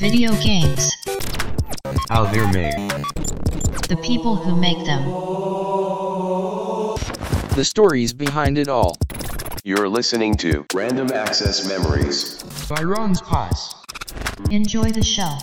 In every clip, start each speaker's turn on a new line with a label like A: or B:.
A: Video games.
B: How they're made.
A: The people who make them.
C: The stories behind it all.
D: You're listening to Random Access Memories.
B: By Ron's Pies.
A: Enjoy the show.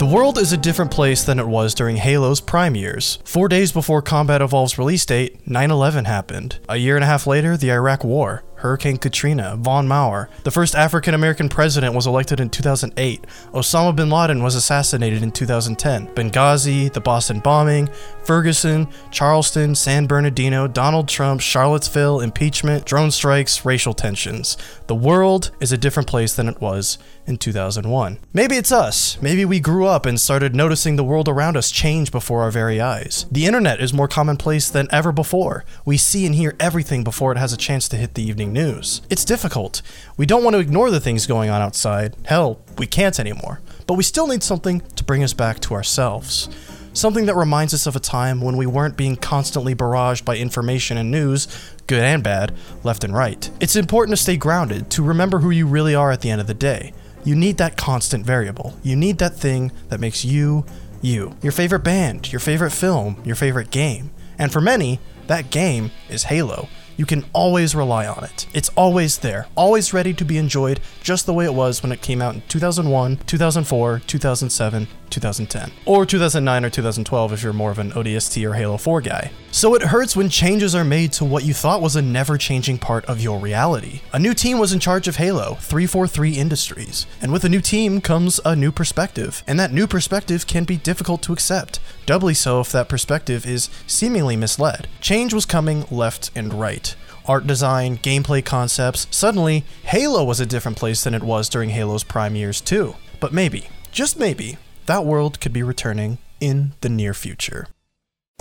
E: The world is a different place than it was during Halo's prime years. Four days before Combat Evolved's release date, 9 11 happened. A year and a half later, the Iraq War. Hurricane Katrina, Von Maur. The first African American president was elected in 2008. Osama bin Laden was assassinated in 2010. Benghazi, the Boston bombing, Ferguson, Charleston, San Bernardino, Donald Trump, Charlottesville, impeachment, drone strikes, racial tensions. The world is a different place than it was in 2001. Maybe it's us. Maybe we grew up and started noticing the world around us change before our very eyes. The internet is more commonplace than ever before. We see and hear everything before it has a chance to hit the evening news. It's difficult. We don't want to ignore the things going on outside. Hell, we can't anymore. But we still need something to bring us back to ourselves. Something that reminds us of a time when we weren't being constantly barraged by information and news, good and bad, left and right. It's important to stay grounded, to remember who you really are at the end of the day. You need that constant variable. You need that thing that makes you, you. Your favorite band, your favorite film, your favorite game. And for many, that game is Halo. You can always rely on it. It's always there, always ready to be enjoyed just the way it was when it came out in 2001, 2004, 2007, 2010. Or 2009 or 2012 if you're more of an ODST or Halo 4 guy. So it hurts when changes are made to what you thought was a never changing part of your reality. A new team was in charge of Halo, 343 Industries. And with a new team comes a new perspective. And that new perspective can be difficult to accept, doubly so if that perspective is seemingly misled. Change was coming left and right art design, gameplay concepts. Suddenly, Halo was a different place than it was during Halo's prime years, too. But maybe, just maybe, that world could be returning in the near future.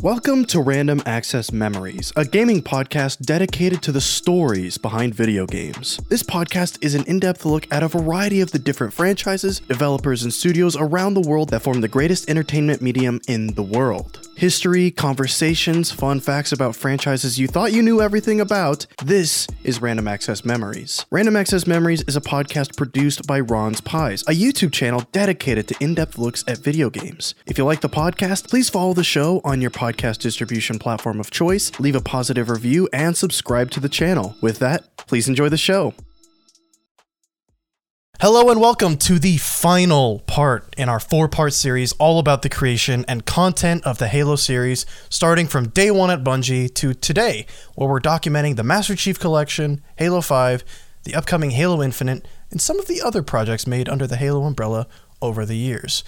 E: Welcome to Random Access Memories, a gaming podcast dedicated to the stories behind video games. This podcast is an in depth look at a variety of the different franchises, developers, and studios around the world that form the greatest entertainment medium in the world. History, conversations, fun facts about franchises you thought you knew everything about. This is Random Access Memories. Random Access Memories is a podcast produced by Ron's Pies, a YouTube channel dedicated to in depth looks at video games. If you like the podcast, please follow the show on your podcast distribution platform of choice, leave a positive review, and subscribe to the channel. With that, please enjoy the show. Hello and welcome to the final part in our four part series all about the creation and content of the Halo series, starting from day one at Bungie to today, where we're documenting the Master Chief Collection, Halo 5, the upcoming Halo Infinite, and some of the other projects made under the Halo umbrella over the years.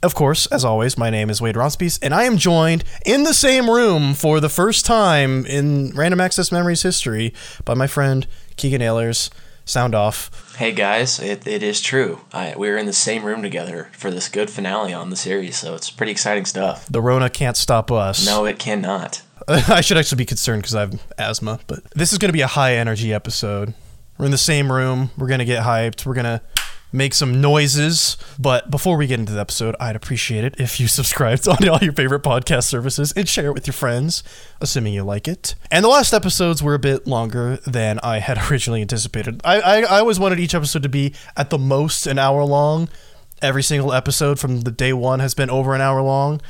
E: Of course, as always, my name is Wade Ronspies, and I am joined in the same room for the first time in Random Access Memories history by my friend Kegan Aylers. Sound off.
F: Hey guys, it, it is true. I, we were in the same room together for this good finale on the series, so it's pretty exciting stuff.
E: The Rona can't stop us.
F: No, it cannot.
E: I should actually be concerned because I have asthma, but this is going to be a high energy episode. We're in the same room. We're going to get hyped. We're going to make some noises. But before we get into the episode, I'd appreciate it if you subscribed on all your favorite podcast services and share it with your friends, assuming you like it. And the last episodes were a bit longer than I had originally anticipated. I, I, I always wanted each episode to be at the most an hour long. Every single episode from the day one has been over an hour long.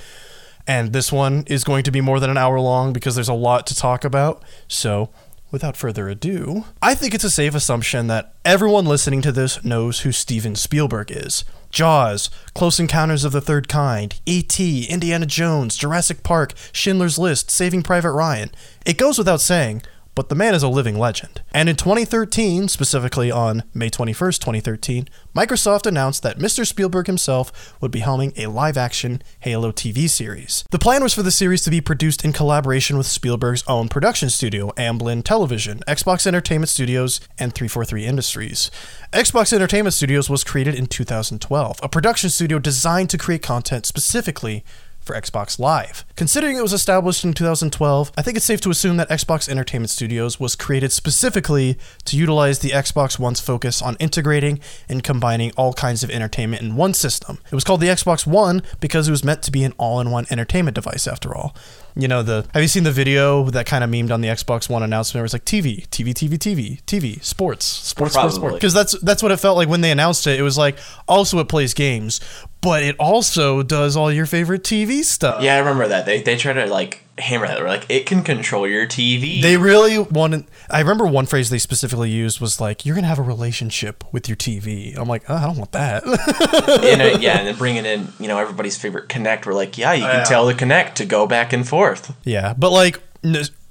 E: And this one is going to be more than an hour long because there's a lot to talk about. So without further ado, I think it's a safe assumption that everyone listening to this knows who Steven Spielberg is. Jaws, Close Encounters of the Third Kind, E.T., Indiana Jones, Jurassic Park, Schindler's List, Saving Private Ryan. It goes without saying, but the man is a living legend. And in 2013, specifically on May 21st, 2013, Microsoft announced that Mr. Spielberg himself would be helming a live action Halo TV series. The plan was for the series to be produced in collaboration with Spielberg's own production studio, Amblin Television, Xbox Entertainment Studios, and 343 Industries. Xbox Entertainment Studios was created in 2012, a production studio designed to create content specifically for Xbox Live. Considering it was established in 2012, I think it's safe to assume that Xbox Entertainment Studios was created specifically to utilize the Xbox One's focus on integrating and combining all kinds of entertainment in one system. It was called the Xbox One because it was meant to be an all-in-one entertainment device after all. You know the have you seen the video that kind of memed on the Xbox One announcement where it's like TV, TV, TV, TV, TV, sports, sports, sports, sports. Because that's that's what it felt like when they announced it. It was like also it plays games, but it also does all your favorite TV stuff.
F: Yeah, I remember that. They they try to like hammer that. They're like, it can control your TV.
E: They really wanted. I remember one phrase they specifically used was like, "You're gonna have a relationship with your TV." I'm like, oh, I don't want that.
F: and, uh, yeah, and then bringing in you know everybody's favorite Kinect. We're like, yeah, you can tell the Kinect to go back and forth.
E: yeah, but like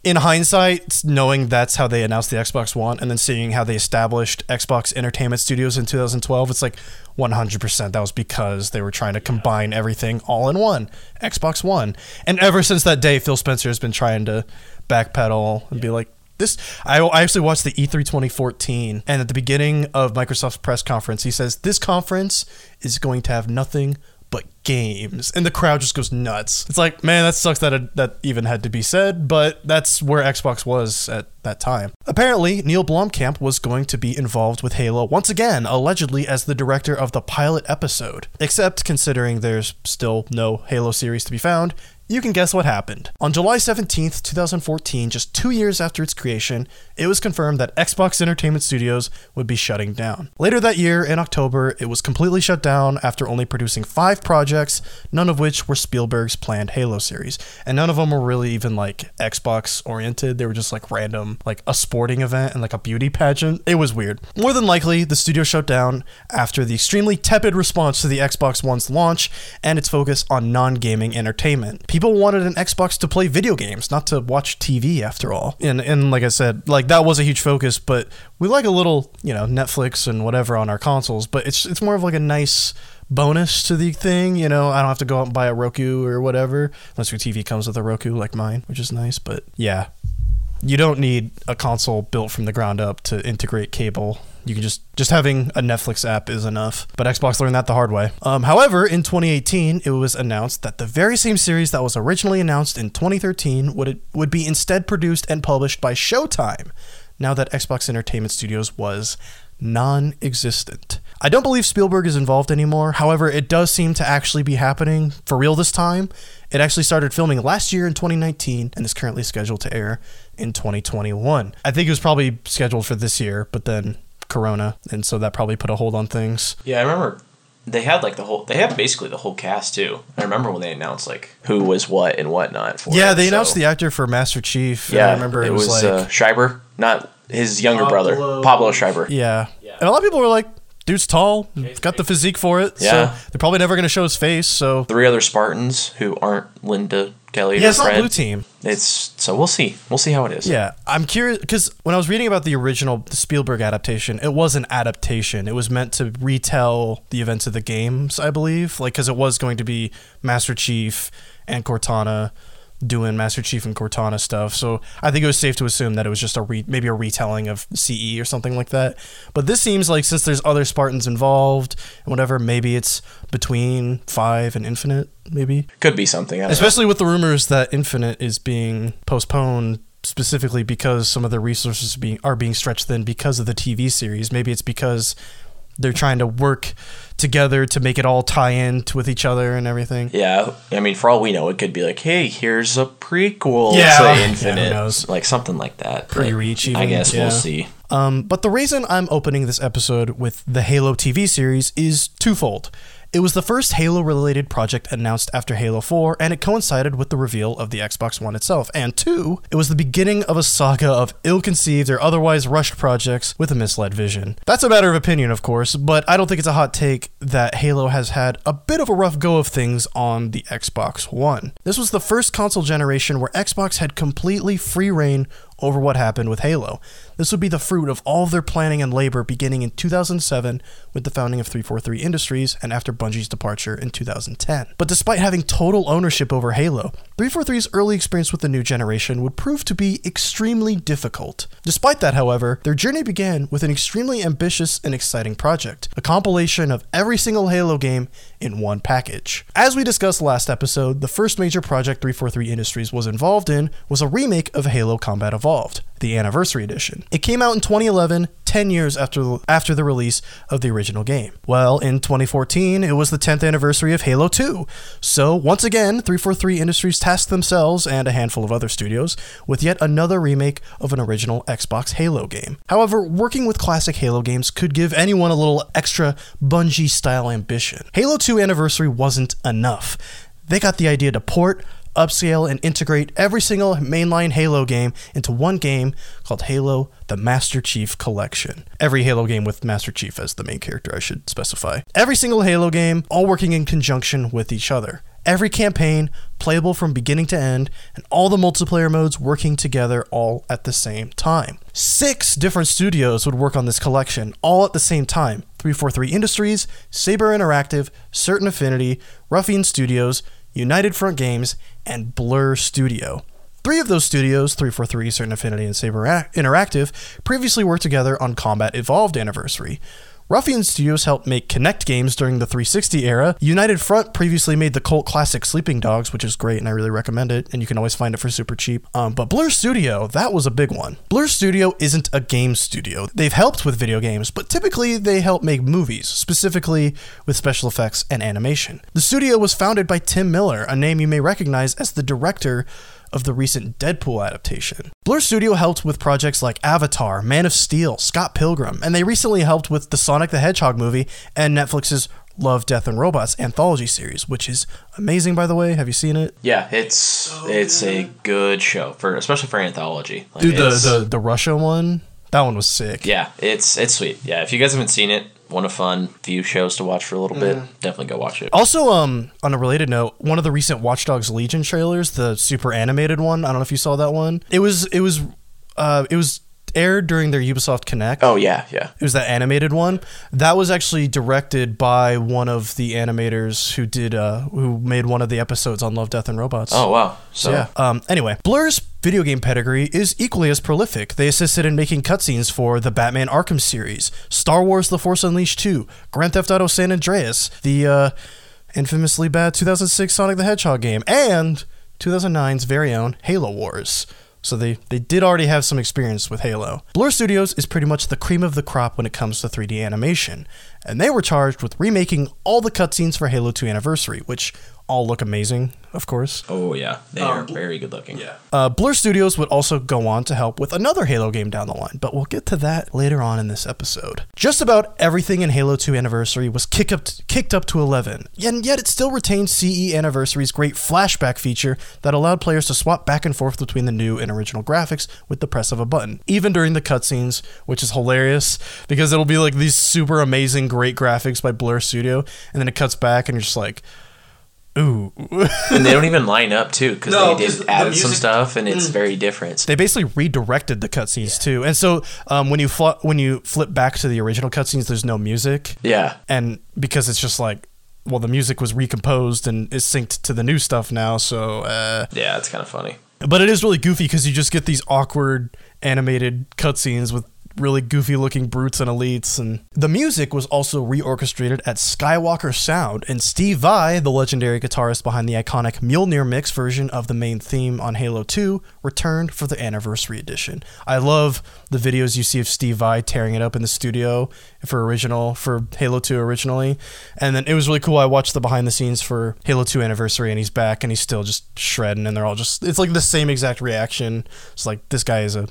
E: in hindsight, knowing that's how they announced the Xbox One, and then seeing how they established Xbox Entertainment Studios in 2012, it's like 100% that was because they were trying to combine everything all in one Xbox One. And ever since that day, Phil Spencer has been trying to backpedal and be like. This I, I actually watched the E E3 2014, and at the beginning of Microsoft's press conference, he says this conference is going to have nothing but games, and the crowd just goes nuts. It's like, man, that sucks that it, that even had to be said, but that's where Xbox was at that time. Apparently, Neil Blomkamp was going to be involved with Halo once again, allegedly as the director of the pilot episode. Except considering there's still no Halo series to be found, you can guess what happened. On July 17th, 2014, just two years after its creation, it was confirmed that Xbox Entertainment Studios would be shutting down. Later that year, in October, it was completely shut down after only producing five projects, none of which were Spielberg's planned Halo series. And none of them were really even like Xbox oriented. They were just like random, like a sporting event and like a beauty pageant. It was weird. More than likely, the studio shut down after the extremely tepid response to the Xbox One's launch and its focus on non gaming entertainment people wanted an Xbox to play video games, not to watch TV after all. And and like I said, like that was a huge focus, but we like a little, you know, Netflix and whatever on our consoles, but it's it's more of like a nice bonus to the thing, you know, I don't have to go out and buy a Roku or whatever, unless your TV comes with a Roku like mine, which is nice, but yeah. You don't need a console built from the ground up to integrate cable. You can just just having a Netflix app is enough. But Xbox learned that the hard way. Um, however, in 2018, it was announced that the very same series that was originally announced in 2013 would would be instead produced and published by Showtime. Now that Xbox Entertainment Studios was non-existent. I don't believe Spielberg is involved anymore. However, it does seem to actually be happening for real this time. It actually started filming last year in 2019 and is currently scheduled to air in 2021. I think it was probably scheduled for this year, but then Corona, and so that probably put a hold on things.
F: Yeah, I remember they had like the whole. They had basically the whole cast too. I remember when they announced like who was what and whatnot. For
E: Yeah,
F: it,
E: they announced the actor for Master Chief.
F: Yeah,
E: I remember it, was, like,
F: uh, Schreiber, not his younger brother, Pablo Schreiber.
E: yeah. And a lot of people were like, dude's tall, got the physique for it.
F: Yeah.
E: So they're probably never going to show his face. So
F: Three other Spartans who aren't Linda Kelly.
E: yeah,
F: or
E: it's not blue team.
F: It's so we'll see. We'll see how it is.
E: Yeah, I'm curious because when I was reading about the original Spielberg adaptation, it was an adaptation. It was meant to retell the events of the games, I believe, like because it was going to be Master Chief and Cortana doing Master Chief and Cortana stuff. So I think it was safe to assume that it was just a re- maybe a retelling of CE or something like that. But this seems like since there's other Spartans involved and whatever, maybe it's between five and Infinite, maybe.
F: Could be something. Don't know.
E: Especially with the rumors that Infinite is being postponed specifically because some of the resources being are being stretched thin because of the TV series. Maybe it's because they're trying to work together to make it all tie in with each other and everything.
F: Yeah, I mean, for all we know, it could be like, hey, here's a prequel
E: Yeah.
F: to
E: Yeah, who
F: Infinite,
E: knows?
F: like something like that.
E: Pre-reach
F: I
E: even,
F: guess
E: yeah.
F: we'll see.
E: Um, but the reason I'm opening this episode with the Halo TV series is twofold. It was the first Halo related project announced after Halo 4, and it coincided with the reveal of the Xbox One itself. And two, it was the beginning of a saga of ill conceived or otherwise rushed projects with a misled vision. That's a matter of opinion, of course, but I don't think it's a hot take that Halo has had a bit of a rough go of things on the Xbox One. This was the first console generation where Xbox had completely free reign over what happened with Halo. This would be the fruit of all of their planning and labor beginning in 2007 with the founding of 343 Industries and after Bungie's departure in 2010. But despite having total ownership over Halo, 343's early experience with the new generation would prove to be extremely difficult. Despite that, however, their journey began with an extremely ambitious and exciting project, a compilation of every single Halo game in one package. As we discussed last episode, the first major project 343 Industries was involved in was a remake of Halo Combat Evolved, the Anniversary Edition. It came out in 2011, 10 years after after the release of the original game. Well, in 2014, it was the 10th anniversary of Halo 2. So, once again, 343 Industries tasked themselves and a handful of other studios with yet another remake of an original Xbox Halo game. However, working with classic Halo games could give anyone a little extra Bungie style ambition. Halo 2 Anniversary wasn't enough. They got the idea to port, upscale, and integrate every single mainline Halo game into one game called Halo the Master Chief Collection. Every Halo game with Master Chief as the main character, I should specify. Every single Halo game, all working in conjunction with each other. Every campaign playable from beginning to end, and all the multiplayer modes working together all at the same time. Six different studios would work on this collection all at the same time 343 Industries, Saber Interactive, Certain Affinity, Ruffian Studios, United Front Games, and Blur Studio. Three of those studios, 343, Certain Affinity, and Saber Interactive, previously worked together on Combat Evolved Anniversary. Ruffian Studios helped make Kinect games during the 360 era. United Front previously made the cult classic Sleeping Dogs, which is great and I really recommend it, and you can always find it for super cheap. Um, but Blur Studio, that was a big one. Blur Studio isn't a game studio. They've helped with video games, but typically they help make movies, specifically with special effects and animation. The studio was founded by Tim Miller, a name you may recognize as the director of the recent Deadpool adaptation. Blur Studio helped with projects like Avatar, Man of Steel, Scott Pilgrim, and they recently helped with the Sonic the Hedgehog movie and Netflix's Love, Death, and Robots anthology series, which is amazing, by the way. Have you seen it?
F: Yeah, it's it's a good show for especially for anthology. Like,
E: Dude, the,
F: it's-
E: the, the Russia one, that one was sick.
F: yeah, it's it's sweet. Yeah, if you guys haven't seen it, one of fun few shows to watch for a little bit, definitely go watch it.
E: Also, um, on a related note, one of the recent Watch Dogs Legion trailers, the super animated one, I don't know if you saw that one. It was, it was, uh, it was aired during their Ubisoft Connect.
F: Oh yeah, yeah.
E: It was that animated one. That was actually directed by one of the animators who did uh who made one of the episodes on Love, Death and Robots.
F: Oh wow. So
E: yeah. Um anyway, Blur's video game pedigree is equally as prolific. They assisted in making cutscenes for the Batman Arkham series, Star Wars The Force Unleashed 2, Grand Theft Auto San Andreas, the uh infamously bad 2006 Sonic the Hedgehog game, and 2009's very own Halo Wars. So they, they did already have some experience with Halo. Blur Studios is pretty much the cream of the crop when it comes to 3D animation, and they were charged with remaking all the cutscenes for Halo 2 Anniversary, which all look amazing, of course.
F: Oh yeah, they are very good looking. Yeah.
E: Uh, Blur Studios would also go on to help with another Halo game down the line, but we'll get to that later on in this episode. Just about everything in Halo 2 Anniversary was kick up kicked up to 11, and yet it still retained CE Anniversary's great flashback feature that allowed players to swap back and forth between the new and original graphics with the press of a button, even during the cutscenes, which is hilarious because it'll be like these super amazing, great graphics by Blur Studio, and then it cuts back and you're just like, ooh.
F: And they don't even line up too because
G: No,
F: they
G: 'cause
F: did
G: the
F: added some stuff and it's very different.
E: they basically redirected the cutscenes too. And so um, when you fl- when you flip back to the original cutscenes, there's no music,
F: yeah.
E: and because it's just like, well, the music was recomposed and is synced to the new stuff now. So, uh,
F: Yeah, it's kind of funny.
E: but it is really goofy because you just get these awkward animated cutscenes with really goofy looking brutes and elites and the music was also reorchestrated at Skywalker Sound and Steve Vai, the legendary guitarist behind the iconic Mjolnir mix version of the main theme on Halo 2, returned for the anniversary edition. I love the videos you see of Steve Vai tearing it up in the studio for original for Halo 2 originally. And then it was really cool. I watched the behind the scenes for Halo 2 anniversary and he's back and he's still just shredding and they're all just it's like the same exact reaction. It's like this guy is a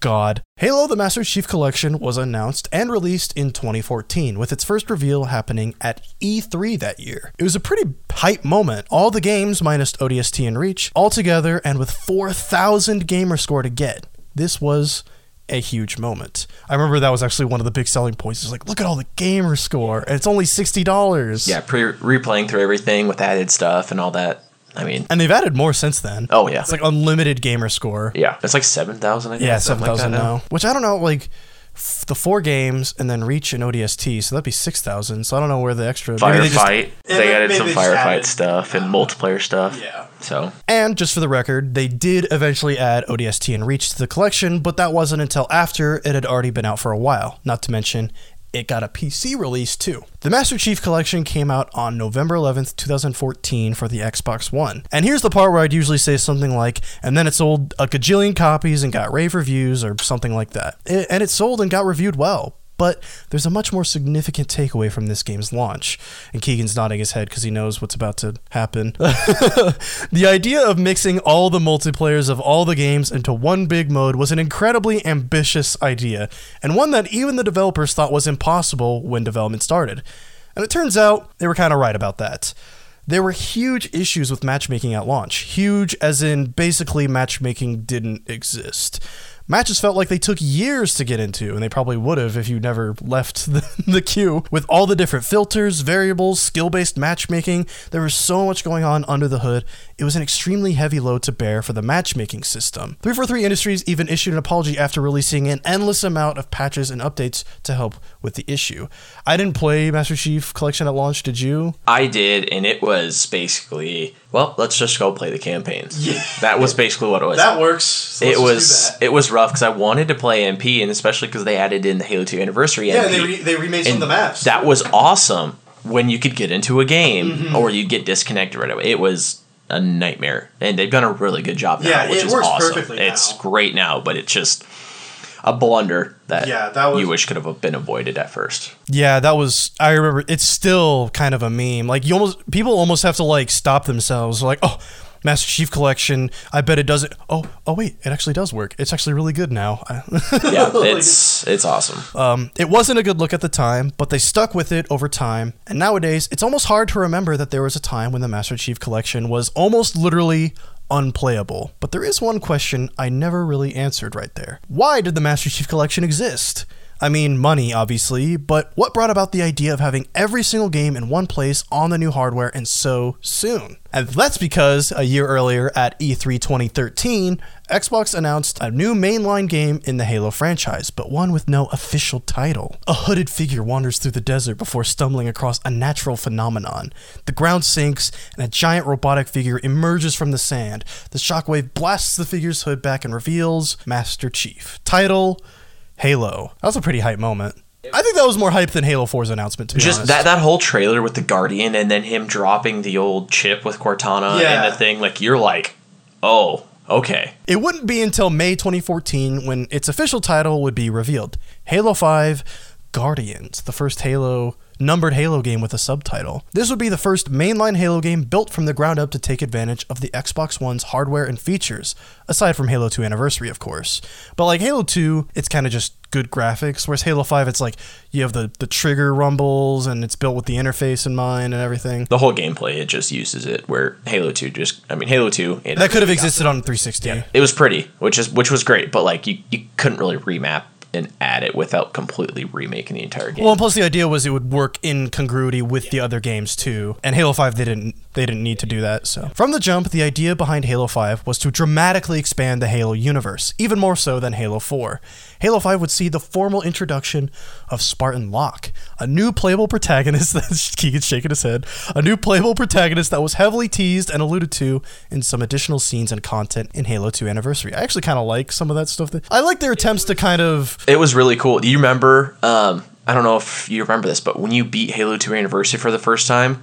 E: god. Halo the Master Chief Collection was announced and released in 2014 with its first reveal happening at E3 that year. It was a pretty hype moment. All the games minus ODST and Reach all together and with 4,000 gamer score to get. This was a huge moment. I remember that was actually one of the big selling points. It's like, look at all the gamer score, and it's only sixty dollars.
F: Yeah, pre- replaying through everything with added stuff and all that I mean,
E: And they've added more since then.
F: oh yeah,
E: It's like unlimited gamer score.
F: yeah, it's like seven thousand. I think.
E: Yeah,
F: something
E: seven
F: like
E: thousand
F: that
E: now. Which I don't know, like f- the four games and then Reach and ODST, so that'd be six thousand. So I don't know where the extra maybe they just-
F: Firefight. They, added
E: they
F: some firefight
E: added-
F: stuff and multiplayer stuff.
E: Yeah.
F: So
E: And just for the record, they did eventually add ODST and Reach to the collection, but that wasn't until after it had already been out for a while. Not to mention, it got a PC release too. The Master Chief Collection came out on November 11th, 2014 for the Xbox One. And here's the part where I'd usually say something like, and then it sold a gajillion copies and got rave reviews or something like that. It- and it sold and got reviewed well. But there's a much more significant takeaway from this game's launch. And Kegan's nodding his head because he knows what's about to happen. the idea of mixing all the multiplayers of all the games into one big mode was an incredibly ambitious idea, and one that even the developers thought was impossible when development started. And it turns out they were kind of right about that. There were huge issues with matchmaking at launch. Huge, as in basically matchmaking didn't exist. Matches felt like they took years to get into, and they probably would have if you never left the, the queue. With all the different filters, variables, skill based matchmaking, there was so much going on under the hood. It was an extremely heavy load to bear for the matchmaking system. 343 Industries even issued an apology after releasing an endless amount of patches and updates to help with the issue. I didn't play Master Chief Collection at launch, did you?
F: I did, and it was basically well, let's just go play the campaigns. Yeah, that was basically what it was.
E: That works.
F: it was it was rough because I wanted to play MP, and especially because they added in the Halo Two Anniversary. Yeah, MP.
E: they remade
F: some of the maps. That was awesome when you could get into a game mm-hmm. or you'd get disconnected right away. It was a nightmare, and they've done a really good job now,
E: Yeah,
F: which is awesome. it's
E: now.
F: great now, but it just a blunder that,
E: Yeah, that was-
F: you wish could have been avoided at first.
E: Yeah, that was. I remember. It's still kind of a meme. Like you almost people almost have to like stop themselves. Like, oh, Master Chief Collection. I bet it doesn't. Oh, oh wait, it actually does work. It's actually really good now.
F: Yeah, it's it's awesome.
E: Um, it wasn't a good look at the time, but they stuck with it over time. And nowadays, it's almost hard to remember that there was a time when the Master Chief Collection was almost literally unplayable. But there is one question I never really answered right there. Why did the Master Chief Collection exist? I mean, money, obviously, but what brought about the idea of having every single game in one place on the new hardware and so soon? And that's because a year earlier at E E3 2013, Xbox announced a new mainline game in the Halo franchise, but one with no official title. A hooded figure wanders through the desert before stumbling across a natural phenomenon. The ground sinks, and a giant robotic figure emerges from the sand. The shockwave blasts the figure's hood back and reveals Master Chief. Title Halo. That was a pretty hype moment. I think that was more hype than Halo 4's announcement, to be
F: Just
E: honest.
F: that that whole trailer with the Guardian and then him dropping the old chip with Cortana
E: Yeah.
F: and the thing, like you're like, oh, okay.
E: It wouldn't be until May 2014 when its official title would be revealed Halo 5 Guardians, the first Halo numbered Halo game with a subtitle. This would be the first mainline Halo game built from the ground up to take advantage of the Xbox One's hardware and features, aside from Halo 2 Anniversary, of course. But like Halo 2, it's kind of just good graphics, whereas Halo 5, it's like you have the, the trigger rumbles and it's built with the interface in mind and everything.
F: The whole gameplay it just uses it. Where Halo Two just, I mean, Halo Two.
E: That could have existed on 360.
F: It was pretty, which is which was great, but like you you couldn't really remap and add it without completely remaking the entire game.
E: Well, plus the idea was it would work in congruity with the other games too. And Halo 5 they didn't they didn't need to do that. So from the jump, the idea behind Halo 5 was to dramatically expand the Halo universe, even more so than Halo 4. Halo 5 would see the formal introduction of Spartan Locke, a new playable protagonist that Kegan's shaking his head, a new playable protagonist that was heavily teased and alluded to in some additional scenes and content in Halo 2 Anniversary. I actually kind of like some of that stuff. That, I like their attempts to kind of
F: it was really cool. Do you remember? Um, I don't know if you remember this, but when you beat Halo Two Anniversary for the first time,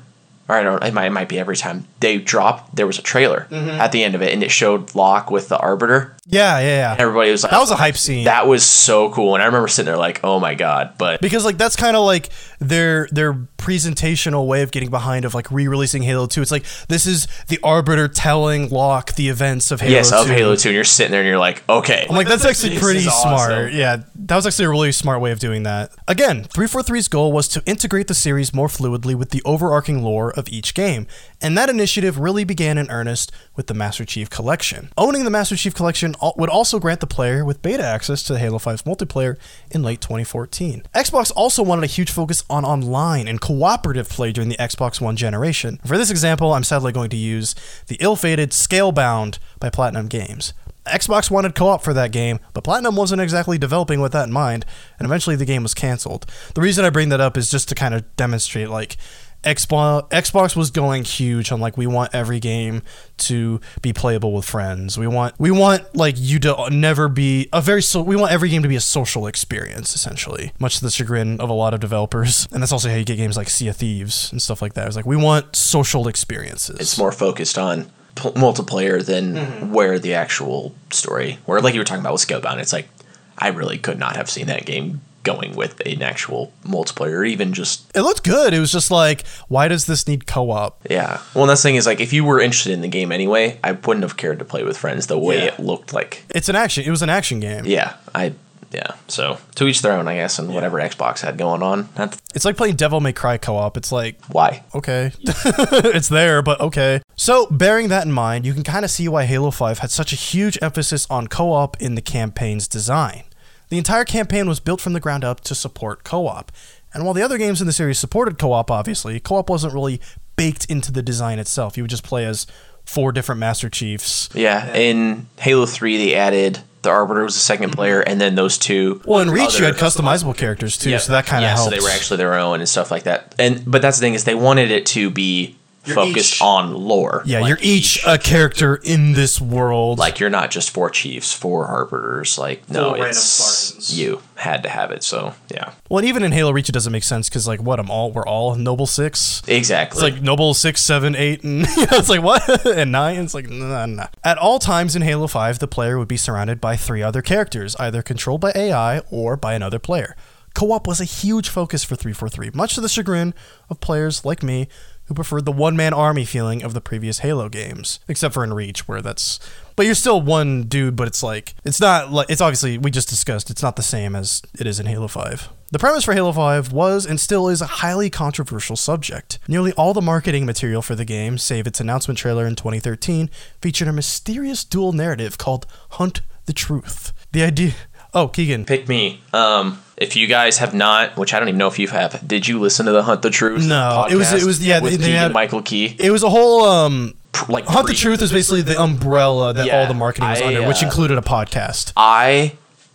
F: or I don't, it might, it might be every time they dropped. There was a trailer mm-hmm. at the end of it, and it showed Locke with the Arbiter.
E: Yeah, yeah, yeah.
F: Everybody was like,
E: That was a hype scene.
F: That was so cool, and I remember sitting there like, "Oh my god!" But
E: because like that's kind of like their their presentational way of getting behind of like re-releasing Halo 2. It's like this is the arbiter telling Locke the events of Halo
F: yes,
E: 2.
F: of Halo Two, and you're sitting there and you're like, "Okay."
E: I'm like that's actually pretty smart.
F: awesome.
E: Yeah, that was actually a really smart way of doing that. Again, 343's goal was to integrate the series more fluidly with the overarching lore of each game And that initiative really began in earnest with the Master Chief Collection. Owning the Master Chief Collection would also grant the player with beta access to Halo 5's multiplayer in late 2014. Xbox also wanted a huge focus on online and cooperative play during the Xbox One generation. For this example, I'm sadly going to use the ill-fated Scalebound by Platinum Games. Xbox wanted co-op for that game, but Platinum wasn't exactly developing with that in mind, and eventually the game was canceled. The reason I bring that up is just to kind of demonstrate like Xbox Xbox was going huge on like we want every game to be playable with friends. We want we want like you to never be a very so we want every game to be a social experience essentially, much to the chagrin of a lot of developers. And that's also how you get games like Sea of Thieves and stuff like that. It's like we want social experiences.
F: It's more focused on p- multiplayer than
E: Mm-hmm.
F: where the actual story, where like you were talking about with Scalebound, it's like I really could not have seen that game going with an actual multiplayer, or even just
E: it looked good. It was just like, why does this need co-op?
F: yeah. Well, that's the thing is like if you were interested in the game anyway, I wouldn't have cared to play with friends the way
E: Yeah.
F: it looked like.
E: It's an action. It was an action game.
F: Yeah, I yeah. So to each their own, I guess, and whatever Xbox had going on. That's
E: It's like playing Devil May Cry co-op. It's like
F: why.
E: okay. it's there, but okay. So, bearing that in mind, you can kind of see why Halo 5 had such a huge emphasis on co op in the campaign's design. The entire campaign was built from the ground up to support co op. And while the other games in the series supported co op, obviously, co op wasn't really baked into the design itself. You would just play as four different Master Chiefs.
F: Yeah, in Halo Three, they added the Arbiter was the second mm-hmm. player, and then those two.
E: Well, in Reach, you had customizable characters too, so that kind of
F: yeah,
E: helps.
F: so they were actually their own and stuff like that. And but that's the thing is they wanted it to be focused
E: each-
F: on lore.
E: yeah,
F: Like,
E: you're each a character in this world.
F: like you're not just four chiefs, four arbiters. Like no,
E: Four random
F: it's
E: Spartans.
F: you had to have it. So yeah,
E: well, and even in Halo Reach, it doesn't make sense because like what? I'm all we're all Noble Six.
F: exactly.
E: It's like Noble six, seven, eight, and you know, it's like what? and nine. It's like nah, nah. At all times in Halo Five, the player would be surrounded by three other characters, either controlled by AI or by another player. Co-op was a huge focus for 343, much to the chagrin of players like me who preferred the one-man army feeling of the previous Halo games, except for in Reach, where that's. But you're still one dude, but it's like it's not like it's obviously we just discussed it's not the same as it is in Halo 5. The premise for Halo 5 was and still is a highly controversial subject. Nearly all the marketing material for the game, save its announcement trailer in 2013, featured a mysterious dual narrative called Hunt the Truth. The idea Oh, Kegan.
F: pick me. Um, if you guys have not, which I don't even know if you have, did you listen to the Hunt the Truth?
E: No, it was- it was- yeah,
F: with
E: they- had-
F: Michael Key.
E: It was a whole um
F: Like
E: Hunt the Truth is basically the umbrella that
F: Yeah,
E: all the marketing was
F: I,
E: under, which
F: uh,
E: included a podcast.
F: I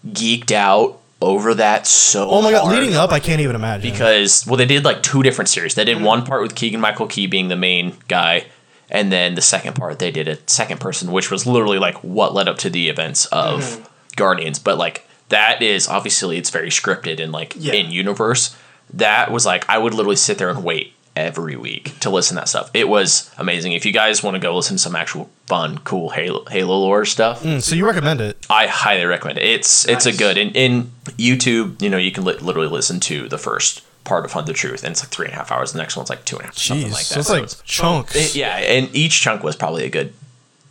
F: geeked out over that so.
E: Oh my god, leading up, I can't even imagine.
F: because well they did like two different series they did one part with keegan michael key being the main guy and then the second part they did a second person which was literally like what led up to the events of guardians but like that is obviously it's very scripted and like
E: Yeah.
F: in universe that was like i would literally sit there and wait every week to listen to that stuff it was amazing if you guys want to go listen to some actual fun cool halo, halo lore stuff
E: Mm, so you recommend it?
F: I highly recommend it. It's it's a good in in YouTube. You know, you can li- literally listen to the first part of Hunt the Truth, and it's like three and a half hours. The next one's like two and a half, something
E: Jeez,
F: like
E: so
F: that.
E: it's
F: So
E: like chunks.
F: it- yeah, and each chunk was probably a good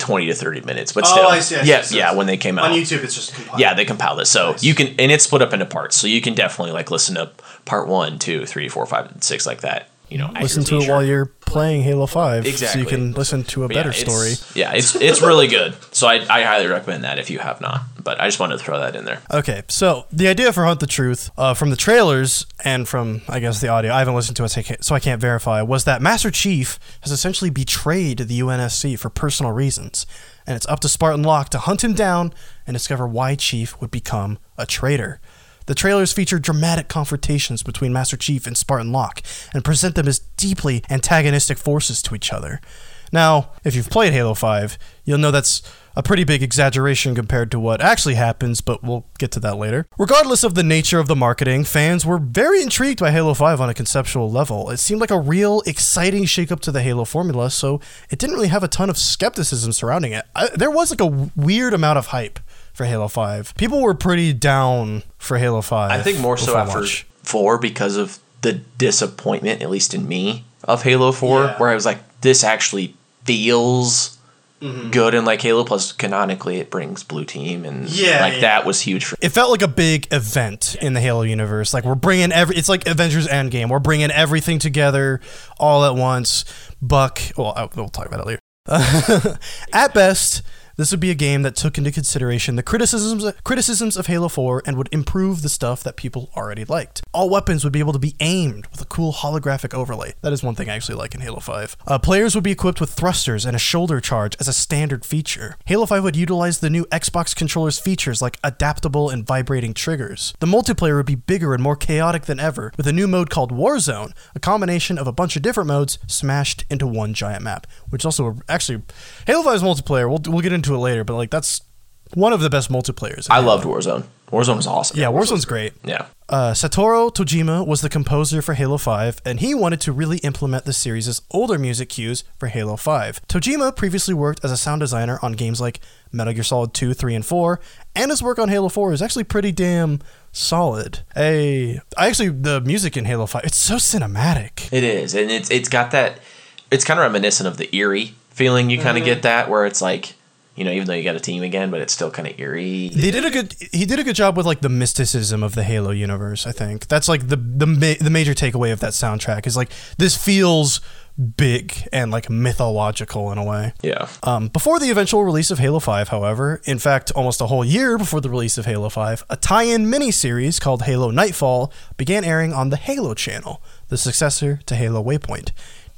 F: twenty to thirty minutes, but
G: Oh,
F: still,
G: I see, I see,
F: yeah, yeah. When they came out,
G: On YouTube, it's just compiled.
F: yeah, they compiled it, so
G: Nice.
F: you can, and it's split up into parts, so you can definitely like listen to part one, two, three, four, five, and six like that. You know,
E: listen to it while you're playing Halo 5
F: Exactly.
E: so you can listen to a
F: But
E: better
F: yeah,
E: story.
F: it's- Yeah, it's it's really good. So I, I highly recommend that if you have not. But I just wanted to throw that in there.
E: Okay, so the idea for Hunt the Truth, uh, from the trailers and from, I guess, the audio, I haven't listened to it, so I can't, so I can't verify, was that Master Chief has essentially betrayed the UNSC for personal reasons. And it's up to Spartan Locke to hunt him down and discover why Chief would become a traitor. The trailers feature dramatic confrontations between Master Chief and Spartan Locke and present them as deeply antagonistic forces to each other. Now, if you've played Halo 5, you'll know that's a pretty big exaggeration compared to what actually happens, but we'll get to that later. Regardless of the nature of the marketing, fans were very intrigued by Halo 5 on a conceptual level. It seemed like a real exciting shakeup to the Halo formula, so it didn't really have a ton of skepticism surrounding it. I, there was like a weird amount of hype for Halo 5. People were pretty down for Halo 5.
F: I think more so after
E: launch.
F: four because of the disappointment, at least in me, of Halo Four,
G: Yeah.
F: where I was like, this actually feels mm-hmm. good and like Halo. Plus, canonically, it brings Blue Team, and
E: Yeah,
F: like
E: yeah.
F: that was huge for.
E: It felt like a big event in the Halo universe. Like we're bringing every. It's like Avengers Endgame. We're bringing everything together all at once. Buck. Well, I, we'll talk about it later. at best, this would be a game that took into consideration the criticisms criticisms of Halo 4 and would improve the stuff that people already liked. All weapons would be able to be aimed with a cool holographic overlay. That is one thing I actually like in Halo 5. Uh, players would be equipped with thrusters and a shoulder charge as a standard feature. Halo 5 would utilize the new Xbox controller's features like adaptable and vibrating triggers. The multiplayer would be bigger and more chaotic than ever, with a new mode called Warzone, a combination of a bunch of different modes smashed into one giant map, which also actually Halo 5's multiplayer. We'll we'll get into it later, but like that's one of the best multiplayers.
F: I loved Warzone. Warzone was awesome.
E: Yeah, Warzone's great.
F: Yeah.
E: Uh, Satoru Tojima was the composer for Halo 5, and he wanted to really implement the series' older music cues for Halo 5. Tojima previously worked as a sound designer on games like Metal Gear Solid 2, 3, and 4, and his work on Halo 4 is actually pretty damn solid. Hey, I actually, the music in Halo 5, it's so cinematic.
F: It is, and it's it's got that. It's kind of reminiscent of the eerie feeling. You kind of get that where it's like, you know, even though you got a team again, but it's still kind of eerie.
E: They did a good. He did a good job with like the mysticism of the Halo universe. I think that's like the the ma- the major takeaway of that soundtrack is like this feels big and like mythological in a way.
F: Yeah.
E: Um, before the eventual release of Halo 5, however, in fact, almost a whole year before the release of Halo 5, a tie in miniseries called Halo Nightfall began airing on the Halo channel, the successor to Halo Waypoint.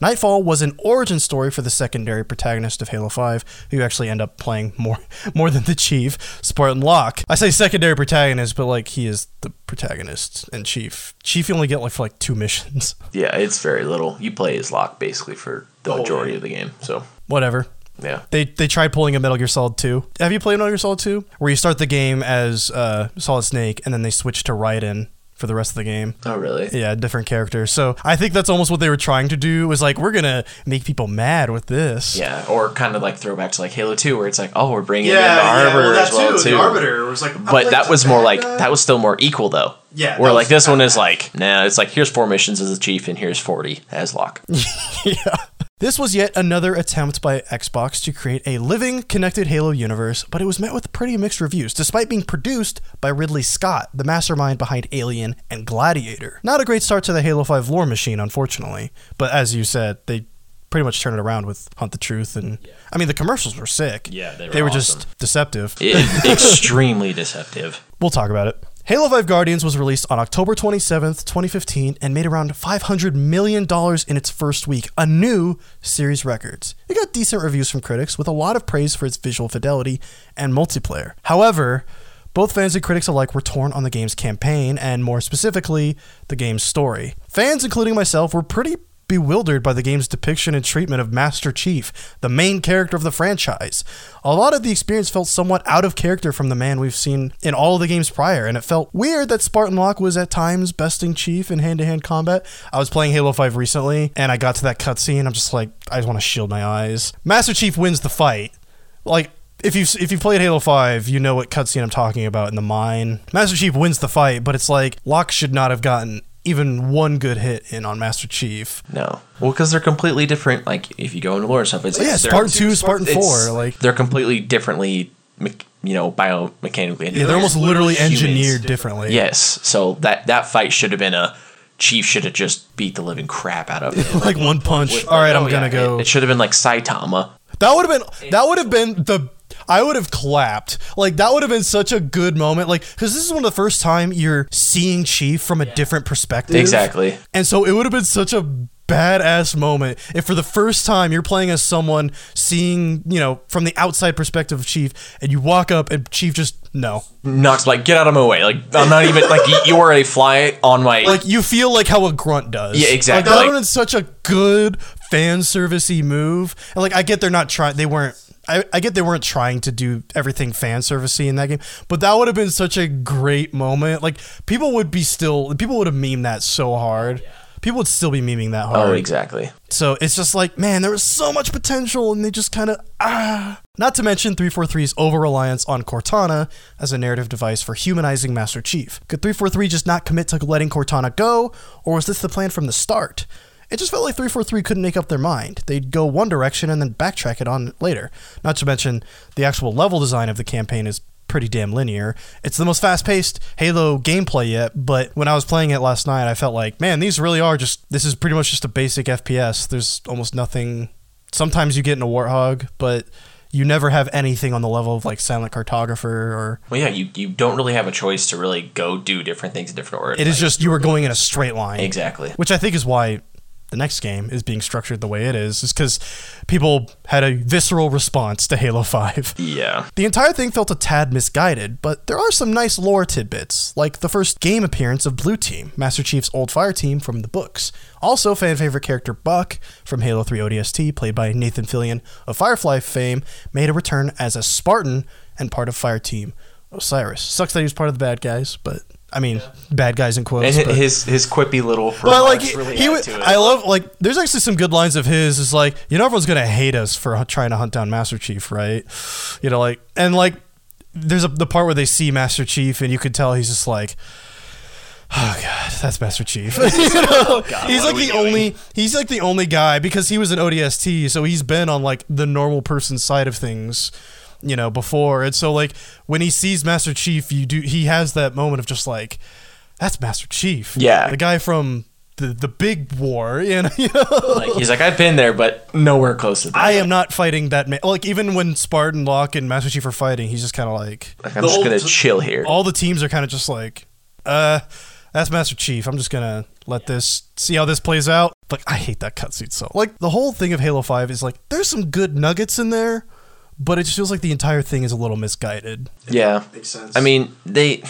E: Nightfall was an origin story for the secondary protagonist of Halo 5, who actually end up playing more more than the chief, Spartan Locke. I say secondary protagonist, but like he is the protagonist and chief. Chief you only get like for like two missions.
F: Yeah, it's very little. You play as Locke basically for the
E: whole
F: majority
E: game.
F: of the game. So
E: Whatever.
F: yeah.
E: They they tried pulling a Metal Gear Solid 2. Have you played Metal Gear Solid 2? Where you start the game as uh, Solid Snake and then they switch to Raiden for the rest of the game.
F: Oh really?
E: Yeah, different characters. So I think that's almost what they were trying to do. Was like we're gonna make people mad with this.
F: Yeah, or kind of like throwback to like Halo Two, where it's like, oh, we're bringing in the Arbiter as well too.
E: was like,
F: But that was more like that was still more equal though.
E: Yeah,
F: Where
E: that
F: like this one is like, nah, it's like here's four missions as a chief and here's forty as Locke.
E: yeah. This was yet another attempt by Xbox to create a living, connected Halo universe, but it was met with pretty mixed reviews, despite being produced by Ridley Scott, the mastermind behind Alien and Gladiator. Not a great start to the Halo 5 lore machine, unfortunately, but as you said, they pretty much turned it around with Hunt the Truth, and I mean, the commercials were sick.
F: Yeah, they were
E: They were
F: awesome.
E: just deceptive.
F: It- extremely deceptive.
E: We'll talk about it. Halo 5 Guardians was released on October 27th, 2015, and made around $500 million in its first week, a new series records. It got decent reviews from critics, with a lot of praise for its visual fidelity and multiplayer. However, both fans and critics alike were torn on the game's campaign, and more specifically, the game's story. Fans, including myself, were pretty bewildered by the game's depiction and treatment of Master Chief, the main character of the franchise. A lot of the experience felt somewhat out of character from the man we've seen in all of the games prior, and it felt weird that Spartan Locke was at times besting Chief in hand to hand combat. I was playing Halo 5 recently, and I got to that cutscene. I'm just like, I just want to shield my eyes. Master Chief wins the fight. Like, if you've if you've played Halo 5, you know what cutscene I'm talking about in the mine. Master Chief wins the fight, but it's like Locke should not have gotten even one good hit in on Master Chief.
F: No, well, because they're completely different. Like if you go into lore and stuff, it's
E: Yeah, Spartan 2, Spartan 4, like
F: they're completely differently, you know, biomechanically.
E: yeah, they're almost literally
F: humans.
E: engineered differently.
F: Yes, so that that fight should have been a Chief should have just beat the living crap out of him.
E: like one punch.
F: With-
E: All right,
F: oh,
E: I'm gonna go.
F: It, it should have been like Saitama.
E: That would have been that would have been the I would have clapped. Like that would have been such a good moment. Like cuz this is one of the first time you're seeing Chief from a different perspective.
F: Exactly.
E: And so it would have been such a badass moment if for the first time you're playing as someone seeing, you know, from the outside perspective of Chief and you walk up and Chief just no.
F: Knocks like get out of my way. Like I'm not even like you, you are a fly on my.
E: Like you feel like how a grunt does.
F: Yeah, exactly.
E: Like, that would
F: Like-
E: have been such a good fan servicey move. And like I get they're not trying they weren't I, I get they weren't trying to do everything fan servicey in that game, but that would have been such a great moment. Like people would be still people would have memed that so hard. People would still be memeing that hard.
F: oh, exactly.
E: So it's just like, man, there was so much potential, and they just kind of ah. Not to mention 343's over reliance on Cortana as a narrative device for humanizing Master Chief. Could 343 just not commit to letting Cortana go, or was this the plan from the start? It just felt like 343 couldn't make up their mind. They'd go one direction and then backtrack it on later. Not to mention, the actual level design of the campaign is pretty damn linear. It's the most fast paced Halo gameplay yet, but when I was playing it last night, I felt like, man, these really are just, this is pretty much just a basic FPS. There's almost nothing. Sometimes you get in a Warthog, but you never have anything on the level of like Silent Cartographer or.
F: Well, yeah, you, you don't really have a choice to really go do different things in different orders.
E: It is just you are going in a straight line.
F: exactly.
E: which I think is why the next game is being structured the way it is, is because people had a visceral response to Halo 5.
F: Yeah.
E: The entire thing felt a tad misguided, but there are some nice lore tidbits, like the first game appearance of Blue Team, Master Chief's old fire team from the books. Also, fan favorite character Buck from Halo 3 ODST, played by Nathan Fillion of Firefly fame, made a return as a Spartan and part of Fire Team Osiris. Sucks that he was part of the bad guys, but I mean, bad guys in quotes.
F: And
E: but-
F: his his quippy little
E: well, like he,
F: really
E: he
F: add
E: would,
F: to it.
E: I love like there's actually some good lines of his. Is like you know everyone's gonna hate us for trying to hunt down Master Chief, right? You know, like and like there's a the part where they see Master Chief and you could tell he's just like. Oh god, that's Master Chief. you know, oh, he's like the only he's like the only guy because he was an ODST, so he's been on like the normal person side of things, you know, before. And so like when he sees Master Chief, you do he has that moment of just like that's Master Chief.
F: Yeah.
E: The guy from the the big war, you know.
F: Like he's like I've been there, but nowhere close to that.
E: I am not fighting that man. Like even when Spartan, Locke, and Master Chief are fighting, he's just kind of like
F: Like, I'm just gonna chill here.
E: all the teams are kind of just like, uh, that's Master Chief. I'm just gonna let this see how this plays out. Like I hate that cutscene so. Like the whole thing of Halo Five is like there's some good nuggets in there, but it just feels like the entire thing is a little misguided.
F: yeah.
E: Makes sense.
F: I mean, they.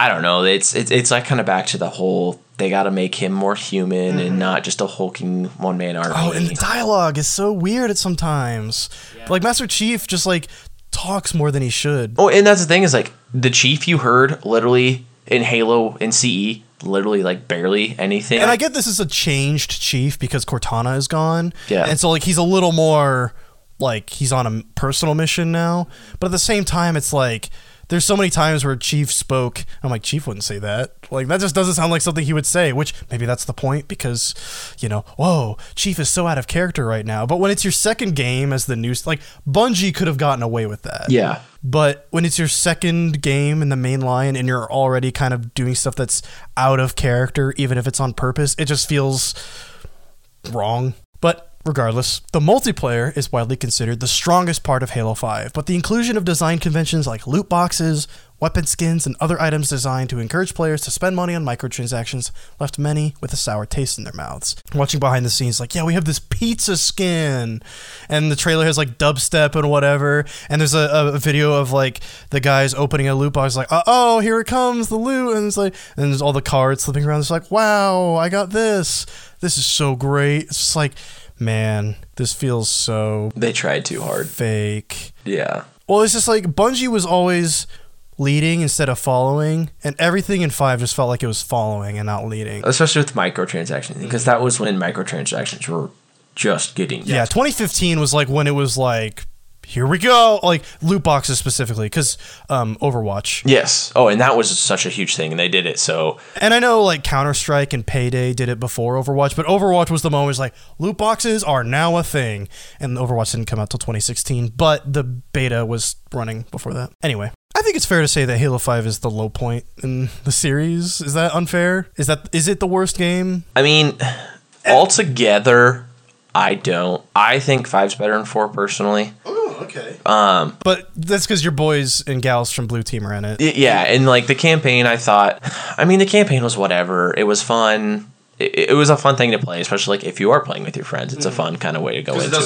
F: I don't know. It's it's it's like kind of back to the whole. They got to make him more human and mm-hmm. not just a hulking one man army.
E: Oh, and the dialogue is so weird at sometimes. Like Master Chief just like talks more than he should.
F: Oh, and that's the thing is like the chief you heard literally in Halo and CE, literally like barely anything.
E: And I get this is a changed chief because Cortana is gone.
F: Yeah.
E: And so like he's a little more like he's on a personal mission now. But at the same time it's like there's so many times where Chief spoke. I'm like, Chief wouldn't say that. Like that just doesn't sound like something he would say, which maybe that's the point because, you know, whoa, Chief is so out of character right now. But when it's your second game as the new like Bungie could have gotten away with that.
F: yeah.
E: But when it's your second game in the main line and you're already kind of doing stuff that's out of character, even if it's on purpose, it just feels wrong. But regardless, the multiplayer is widely considered the strongest part of Halo 5, but the inclusion of design conventions like loot boxes, weapon skins, and other items designed to encourage players to spend money on microtransactions left many with a sour taste in their mouths. Watching behind the scenes, like, yeah, we have this pizza skin, and the trailer has like dubstep and whatever, and there's a, a video of like the guys opening a loot box, like, oh, here it comes, the loot, and it's like, and there's all the cards slipping around. It's like, wow, I got this. This is so great. It's just like, man, this feels so
F: They tried too hard.
E: fake.
F: Yeah.
E: Well, it's just like Bungie was always leading instead of following, and everything in five just felt like it was following and not leading.
F: Especially with microtransactions, because that was when microtransactions were just getting.
E: Yeah, 2015 was like when it was like, here we go, like loot boxes specifically, because um, Overwatch.
F: Yes. Oh, and that was such a huge thing, and they did it. So
E: And I know like Counter Strike and Payday did it before Overwatch, but Overwatch was the moment it's like loot boxes are now a thing, and Overwatch didn't come out till 2016, but the beta was running before that. Anyway. I think it's fair to say that Halo 5 is the low point in the series. Is that unfair? Is that is it the worst game?
F: I mean, altogether, I don't. I think five's better than four personally.
E: Okay. Um, but that's because your boys and gals from Blue Team are in it.
F: Yeah, and like the campaign, I thought. I mean, the campaign was whatever. It was fun. It, it was a fun thing to play, especially like if you are playing with your friends. It's a fun kind of way to go into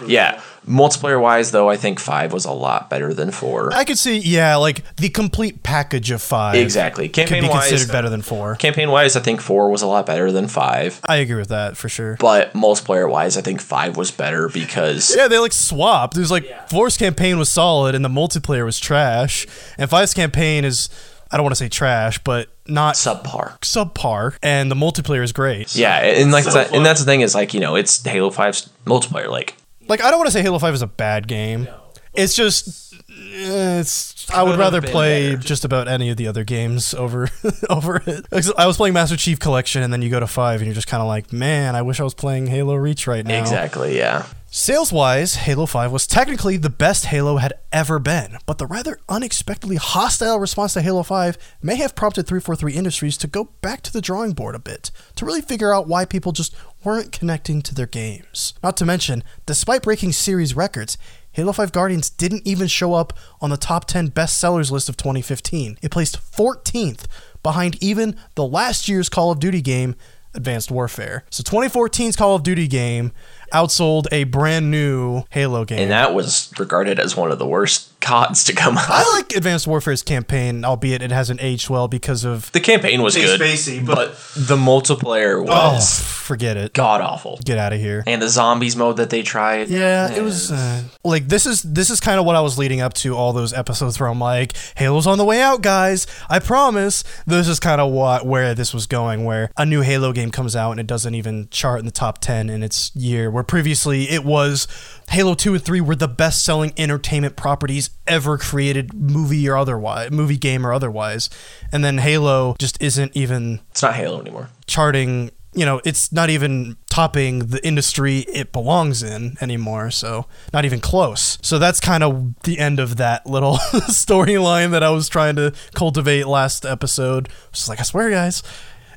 F: it. Yeah, multiplayer wise, though, I think five was a lot better than four.
E: I could see, yeah, like the complete package of five.
F: Exactly.
E: Could be
F: Campaign wise,
E: considered better than four.
F: campaign wise, I think four was a lot better than five.
E: I agree with that for sure.
F: But multiplayer wise, I think five was better because
E: Yeah, they like swapped. It was like Four's campaign was solid and the multiplayer was trash, and Five's campaign is I don't want to say trash, but not
F: subpar.
E: subpar, and the multiplayer is great.
F: Yeah, and like that, and that's the thing is like you know it's Halo 5's multiplayer. Like
E: Like I don't want to say Halo Five is a bad game. It's just it's I would rather play
F: better.
E: just about any of the other games over over it. I was playing Master Chief Collection and then you go to 5 and you're just kind of like, "Man, I wish I was playing Halo Reach right now."
F: Exactly. Yeah.
E: Sales wise, Halo 5 was technically the best Halo had ever been, but the rather unexpectedly hostile response to Halo 5 may have prompted 343 Industries to go back to the drawing board a bit to really figure out why people just weren't connecting to their games. Not to mention, despite breaking series records, Halo 5 Guardians didn't even show up on the top 10 bestsellers list of 2015. It placed 14th behind even the last year's Call of Duty game, Advanced Warfare. So 2014's Call of Duty game outsold a brand new Halo game.
F: And that was regarded as one of the worst CODs to come out.
E: I like Advanced Warfare's campaign, albeit it hasn't aged well because of
F: The campaign was good,
E: spacey,
F: but, the multiplayer
E: oh,
F: was
E: forget it.
F: god awful.
E: Get out of here.
F: And the zombies mode that they tried.
E: Yeah, it was uh, like this is this is kind of what I was leading up to all those episodes where I'm like, Halo's on the way out, guys. I promise. This is kind of what where this was going, where a new Halo game comes out and it doesn't even chart in the top ten in its year, where previously it was Halo two and three were the best selling entertainment properties ever created, movie or otherwise, movie game or otherwise, and then Halo just isn't even
F: It's not Halo anymore.
E: charting you know it's not even topping the industry it belongs in anymore so not even close. So that's kind of the end of that little storyline that i was trying to cultivate last episode. Just like i swear guys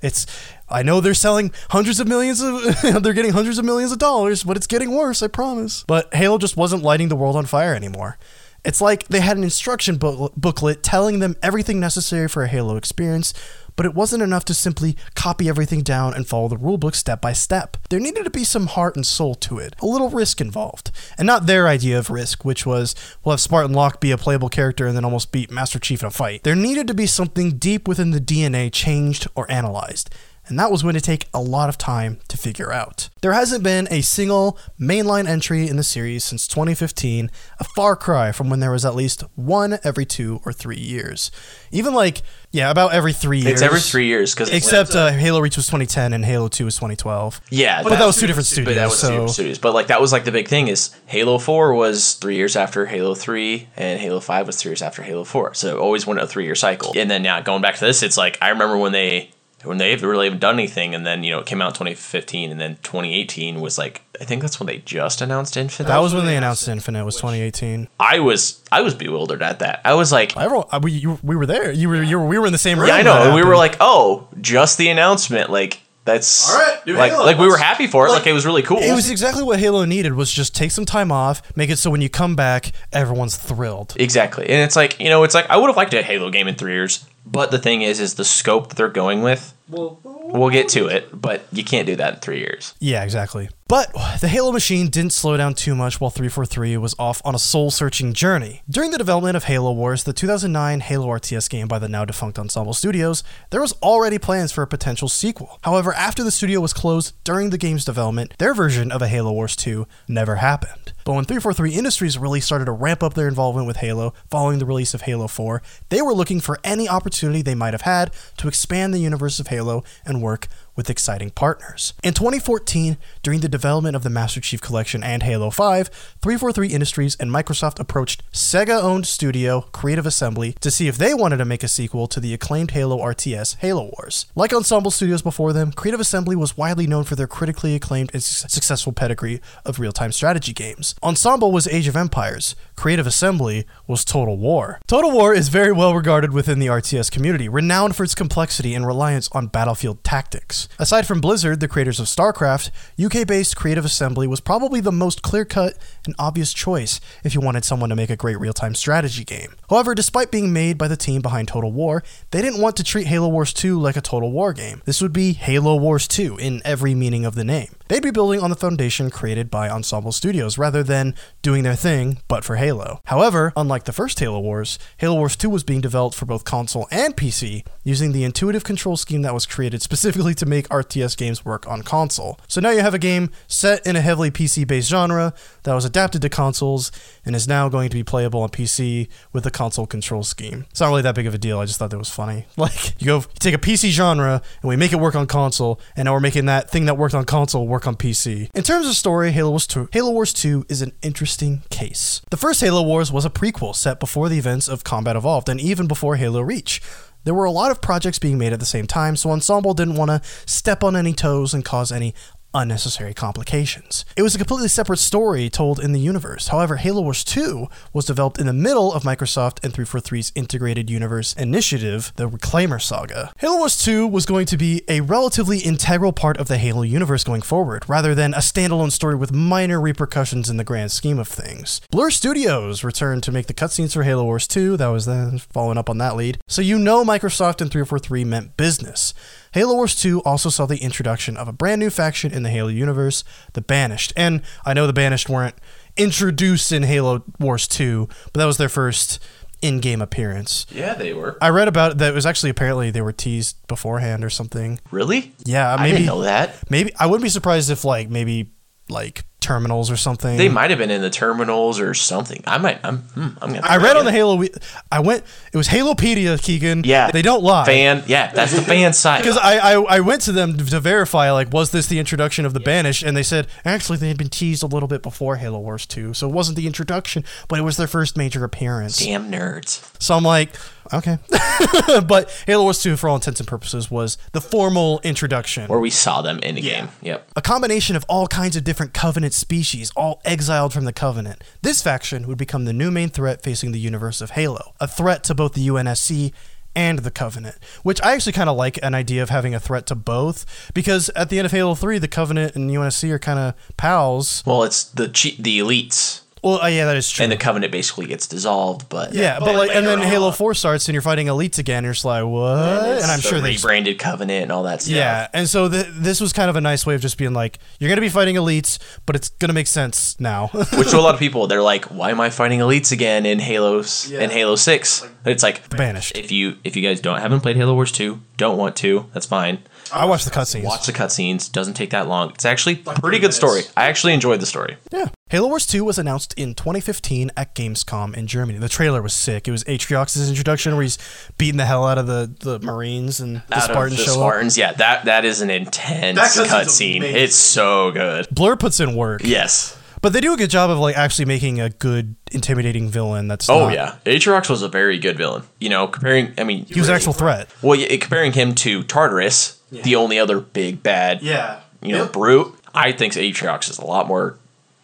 E: it's i know they're selling hundreds of millions of they're getting hundreds of millions of dollars but it's getting worse i promise but halo just wasn't lighting the world on fire anymore it's like they had an instruction book- booklet telling them everything necessary for a Halo experience, but it wasn't enough to simply copy everything down and follow the rulebook step by step. There needed to be some heart and soul to it, a little risk involved. And not their idea of risk, which was we'll have Spartan Locke be a playable character and then almost beat Master Chief in a fight. There needed to be something deep within the DNA changed or analyzed and that was going to take a lot of time to figure out. There hasn't been a single mainline entry in the series since 2015, a far cry from when there was at least one every two or three years. Even like, yeah, about every three years.
F: It's every three years because
E: Except uh, Halo Reach was 2010 and Halo 2 was 2012.
F: yeah,
E: But that was two different studios.
F: But that was two different studios. But like that was like the big thing is Halo Four was three years after Halo Three, and Halo Five was three years after Halo Four. So it always went a three year cycle. And then now going back to this, it's like I remember when they when they really haven't done anything, and then you know it came out in 2015, and then 2018 was like I think that's when they just announced Infinite.
E: that was when they announced Infinite was 2018.
F: I was I was bewildered at that. I was like.
E: Everyone, uh, we, you, we were there. You were, you were, we were in the same room.
F: Yeah, I know. we were like, "Oh, just the announcement." Like that's
E: All right, new
F: like
E: Halo.
F: like we were happy for it. Like,
E: Like,
F: it was really cool.
E: It was exactly what Halo needed was just take some time off, make it so when you come back, everyone's thrilled.
F: Exactly. And it's like, you know, it's like I would have liked a Halo game in three years. But the thing is, is the scope that they're going with. We'll get to it, but you can't do that in three years.
E: Yeah, exactly. But the Halo machine didn't slow down too much while 343 was off on a soul searching journey. During the development of Halo Wars, the 2009 Halo RTS game by the now defunct Ensemble Studios, there was already plans for a potential sequel. However, after the studio was closed during the game's development, their version of a Halo Wars 2 never happened. But when 343 Industries really started to ramp up their involvement with Halo following the release of Halo 4, they were looking for any opportunity they might have had to expand the universe of Halo and work with exciting partners. In 2014, during the development of the Master Chief Collection and Halo 5, 343 Industries and Microsoft approached Sega owned studio Creative Assembly to see if they wanted to make a sequel to the acclaimed Halo RTS Halo Wars. Like Ensemble Studios before them, Creative Assembly was widely known for their critically acclaimed and su- successful pedigree of real time strategy games. Ensemble was Age of Empires, Creative Assembly was Total War. Total War is very well regarded within the RTS community, renowned for its complexity and reliance on battlefield tactics. Aside from Blizzard, the creators of StarCraft, UK based Creative Assembly was probably the most clear cut and obvious choice if you wanted someone to make a great real time strategy game. However, despite being made by the team behind Total War, they didn't want to treat Halo Wars 2 like a Total War game. This would be Halo Wars 2 in every meaning of the name. They'd be building on the foundation created by Ensemble Studios rather than doing their thing but for Halo. However, unlike the first Halo Wars, Halo Wars 2 was being developed for both console and PC using the intuitive control scheme that was created specifically to make make RTS games work on console. So now you have a game set in a heavily PC based genre that was adapted to consoles and is now going to be playable on PC with a console control scheme. It's not really that big of a deal. I just thought that was funny. Like, you go, you take a PC genre and we make it work on console, and now we're making that thing that worked on console work on PC. In terms of story, Halo Wars 2, Halo Wars 2 is an interesting case. The first Halo Wars was a prequel set before the events of Combat Evolved and even before Halo Reach. There were a lot of projects being made at the same time, so Ensemble didn't want to step on any toes and cause any unnecessary complications. It was a completely separate story told in the universe. However, Halo Wars 2 was developed in the middle of Microsoft and 343's integrated universe initiative, the Reclaimer Saga. Halo Wars 2 was going to be a relatively integral part of the Halo universe going forward, rather than a standalone story with minor repercussions in the grand scheme of things. Blur Studios returned to make the cutscenes for Halo Wars 2, that was then following up on that lead, so you know Microsoft and 343 meant business. Halo Wars 2 also saw the introduction of a brand new faction in the Halo universe, the Banished. And I know the Banished weren't introduced in Halo Wars 2, but that was their first in game appearance.
F: Yeah, they were.
E: I read about it that it was actually apparently they were teased beforehand or something.
F: Really?
E: Yeah,
F: I
E: maybe
F: didn't know that.
E: maybe I wouldn't be surprised if like maybe like terminals or something.
F: They might have been in the terminals or something. I might. I'm. Hmm, I'm gonna.
E: I read on the Halo. I went. It was Halopedia, Kegan.
F: Yeah,
E: they don't lie.
F: Fan. Yeah, that's the fan site.
E: Because I, I, I went to them to verify, like, was this the introduction of the Banished? And they said, actually, they had been teased a little bit before Halo Wars 2. So it wasn't the introduction, but it was their first major appearance.
F: Damn nerds.
E: So I'm like, okay. but Halo Wars 2, for all intents and purposes, was the formal introduction.
F: Where we saw them in a game. Yep.
E: a combination of all kinds of different Covenant species, all exiled from the Covenant. This faction would become the new main threat facing the universe of Halo, a threat to both the UNSC and the Covenant, which I actually kind of like an idea of having a threat to both, because at the end of Halo 3, the Covenant and UNSC are kind of pals.
F: Well, it's the che- the elites,
E: Well, uh, yeah, that is true.
F: and the covenant basically gets dissolved. But
E: yeah, but like, and then Halo 4 starts and you're fighting elites again, and you're just like, what? And I'm
F: the
E: sure they
F: rebranded covenant and all that stuff.
E: Yeah, and so th- this was kind of a nice way of just being like, you're gonna be fighting elites, but it's gonna make sense now.
F: Which to a lot of people, they're like, "Why am I fighting elites again in Halo's in Halo 6? It's like
E: Banished.
F: if you if you guys don't haven't played Halo Wars 2, don't want to, that's fine.
E: I watched the cutscenes.
F: Watch the cutscenes. Doesn't take that long. It's actually a pretty good story. I actually enjoyed the story.
E: Yeah. Halo Wars 2 was announced in 2015 at Gamescom in Germany. The trailer was sick. It was Atriox's introduction where he's beating the hell out of the, the Marines and the
F: Out of
E: Spartans
F: the
E: show up.
F: Spartans, yeah, that that is an intense cutscene. It's so good.
E: Blur puts in work.
F: Yes.
E: But they do a good job of like actually making a good, intimidating villain that's
F: Oh
E: not-
F: yeah, Atriox was a very good villain. You know, comparing. I mean,
E: He was an actual threat.
F: Well, yeah, comparing him to Tartarus, the only other big bad,
G: Yeah.
F: you know,
G: Yep.
F: brute. I think Atriox is a lot more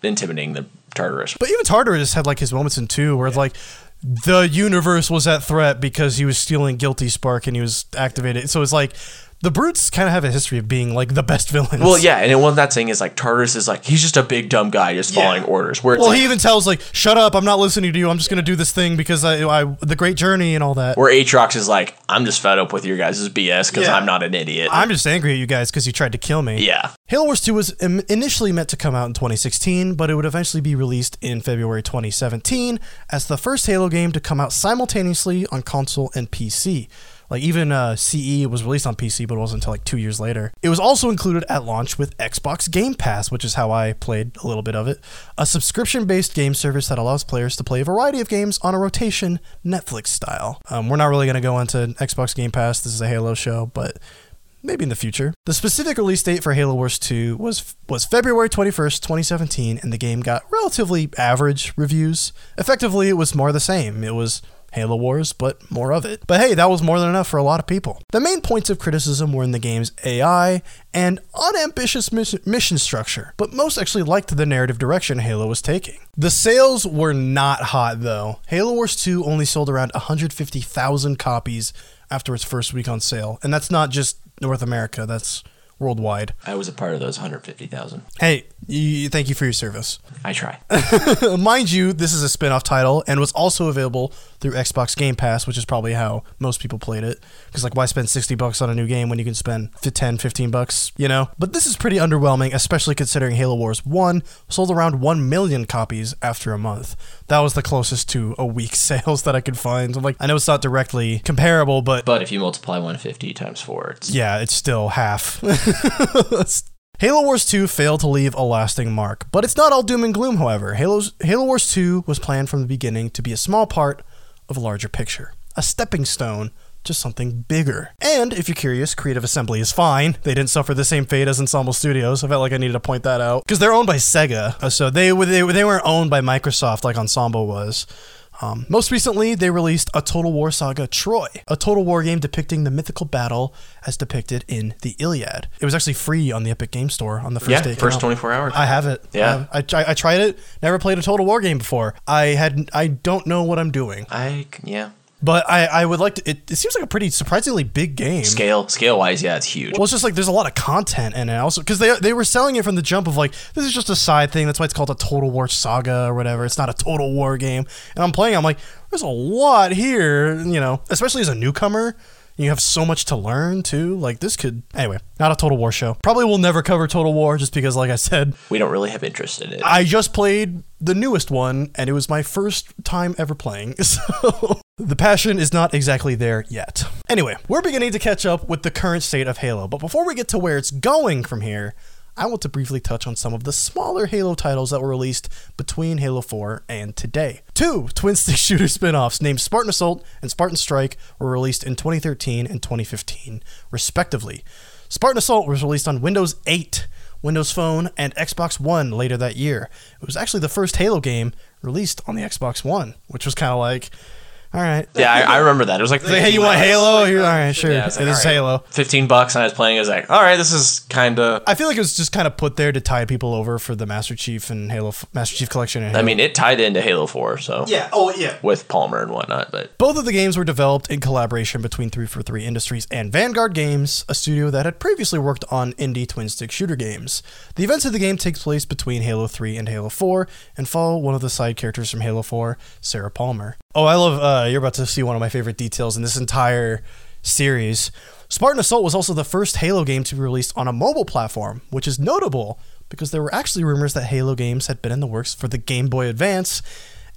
F: intimidating than Tartarus.
E: But even Tartarus had like his moments in 2 where it's like the universe was at threat because he was stealing Guilty Spark and he was activated. So it's like the brutes kind of have a history of being like the best villains.
F: Well, yeah, and one that saying is like Tartarus is like he's just a big dumb guy just following orders. Where
E: Well,
F: like,
E: he even tells like, "Shut up! I'm not listening to you. I'm just gonna do this thing because I, I the great journey and all that."
F: where Atriox is like, I'm just fed up with your guys' BS because
G: Yeah.
F: I'm not an idiot.
E: I'm just angry at you guys because you tried to kill me.
F: yeah.
E: Halo Wars 2 was im- initially meant to come out in 2016, but it would eventually be released in February 2017 as the first Halo game to come out simultaneously on console and PC. Like even uh, CE was released on PC, but it wasn't until like two years later. It was also included at launch with Xbox Game Pass, which is how I played a little bit of it, a subscription-based game service that allows players to play a variety of games on a rotation, Netflix style. Um, we're not really going to go into Xbox Game Pass. This is a Halo show, but maybe in the future. The specific release date for Halo Wars 2 was was February 21st, 2017, and the game got relatively average reviews. Effectively, it was more the same. It was Halo Wars, but more of it. But hey, that was more than enough for a lot of people. The main points of criticism were in the game's AI and unambitious mission, structure, but most actually liked the narrative direction Halo was taking. The sales were not hot though. Halo Wars 2 only sold around 150,000 copies after its first week on sale, and that's not just North America, that's worldwide.
F: I was a part of those 150,000.
E: Hey, y thank you for your service.
F: I try.
E: Mind you, this is a spin off title and was also available through Xbox Game Pass, which is probably how most people played it. Because, like, why spend 60 bucks on a new game when you can spend 10, 15 bucks, you know? But this is pretty underwhelming, especially considering Halo Wars 1 sold around 1 million copies after a month. That was the closest to a week's sales that I could find. Like, I know it's not directly comparable, but
F: But if you multiply 150 times four, it's
E: yeah, it's still half. Halo Wars 2 failed to leave a lasting mark, but it's not all doom and gloom, however. Halo's, Halo Wars 2 was planned from the beginning to be a small part of a larger picture, a stepping stone to something bigger. And if you're curious, Creative Assembly is fine. They didn't suffer the same fate as Ensemble Studios. I felt like I needed to point that out because they're owned by Sega, Uh, so they they they weren't owned by Microsoft like Ensemble was. Um, most recently, they released a Total War Saga Troy, a Total War game depicting the mythical battle as depicted in the Iliad. It was actually free on the Epic Game Store on the first
F: Yeah,
E: day.
F: first 24 hours.
E: I have it.
F: Yeah.
E: I, I, I tried it. Never played a Total War game before. I had. I don't know what I'm doing,
F: I yeah.
E: But I, I would like to. It, it seems like a pretty surprisingly big game.
F: Scale scale wise, yeah, it's huge.
E: Well, it's just like there's a lot of content in it. Also, because they they were selling it from the jump of like this is just a side thing. That's why it's called a Total War Saga or whatever. It's not a Total War game. And I'm playing. I'm like, there's a lot here. You know, especially as a newcomer. You have so much to learn too. Like this could anyway, not a Total War show. Probably will never cover Total War just because, like I said,
F: we don't really have interest in it.
E: I just played the newest one, and it was my first time ever playing, so the passion is not exactly there yet. Anyway, we're beginning to catch up with the current state of Halo, but before we get to where it's going from here, I want to briefly touch on some of the smaller Halo titles that were released between Halo 4 and today. Two twin stick shooter spin offs named Spartan Assault and Spartan Strike were released in 2013 and 2015, respectively. Spartan Assault was released on Windows 8, Windows Phone, and Xbox One later that year. It was actually the first Halo game released on the Xbox One, which was kind of like, all right.
F: yeah, I, I remember that. It was like,
E: Like, hey, you want Halo? Here, all right, sure.
F: Yeah, it's
E: it
F: like,
E: is
F: all right.
E: Halo.
F: 15 bucks and I was playing. I was like, all right, this is kind of.
E: I feel like it was just kind of put there to tie people over for the Master Chief and Halo Master Chief Collection. And
F: I mean, it tied into Halo 4, so.
E: yeah. Oh, yeah.
F: With Palmer and whatnot, but
E: Both of the games were developed in collaboration between 343 Industries and Vanguard Games, a studio that had previously worked on indie twin stick shooter games. The events of the game takes place between Halo 3 and Halo 4 and follow one of the side characters from Halo 4, Sarah Palmer. Oh, I love uh you're about to see one of my favorite details in this entire series. Spartan Assault was also the first Halo game to be released on a mobile platform, which is notable because there were actually rumors that Halo games had been in the works for the Game Boy Advance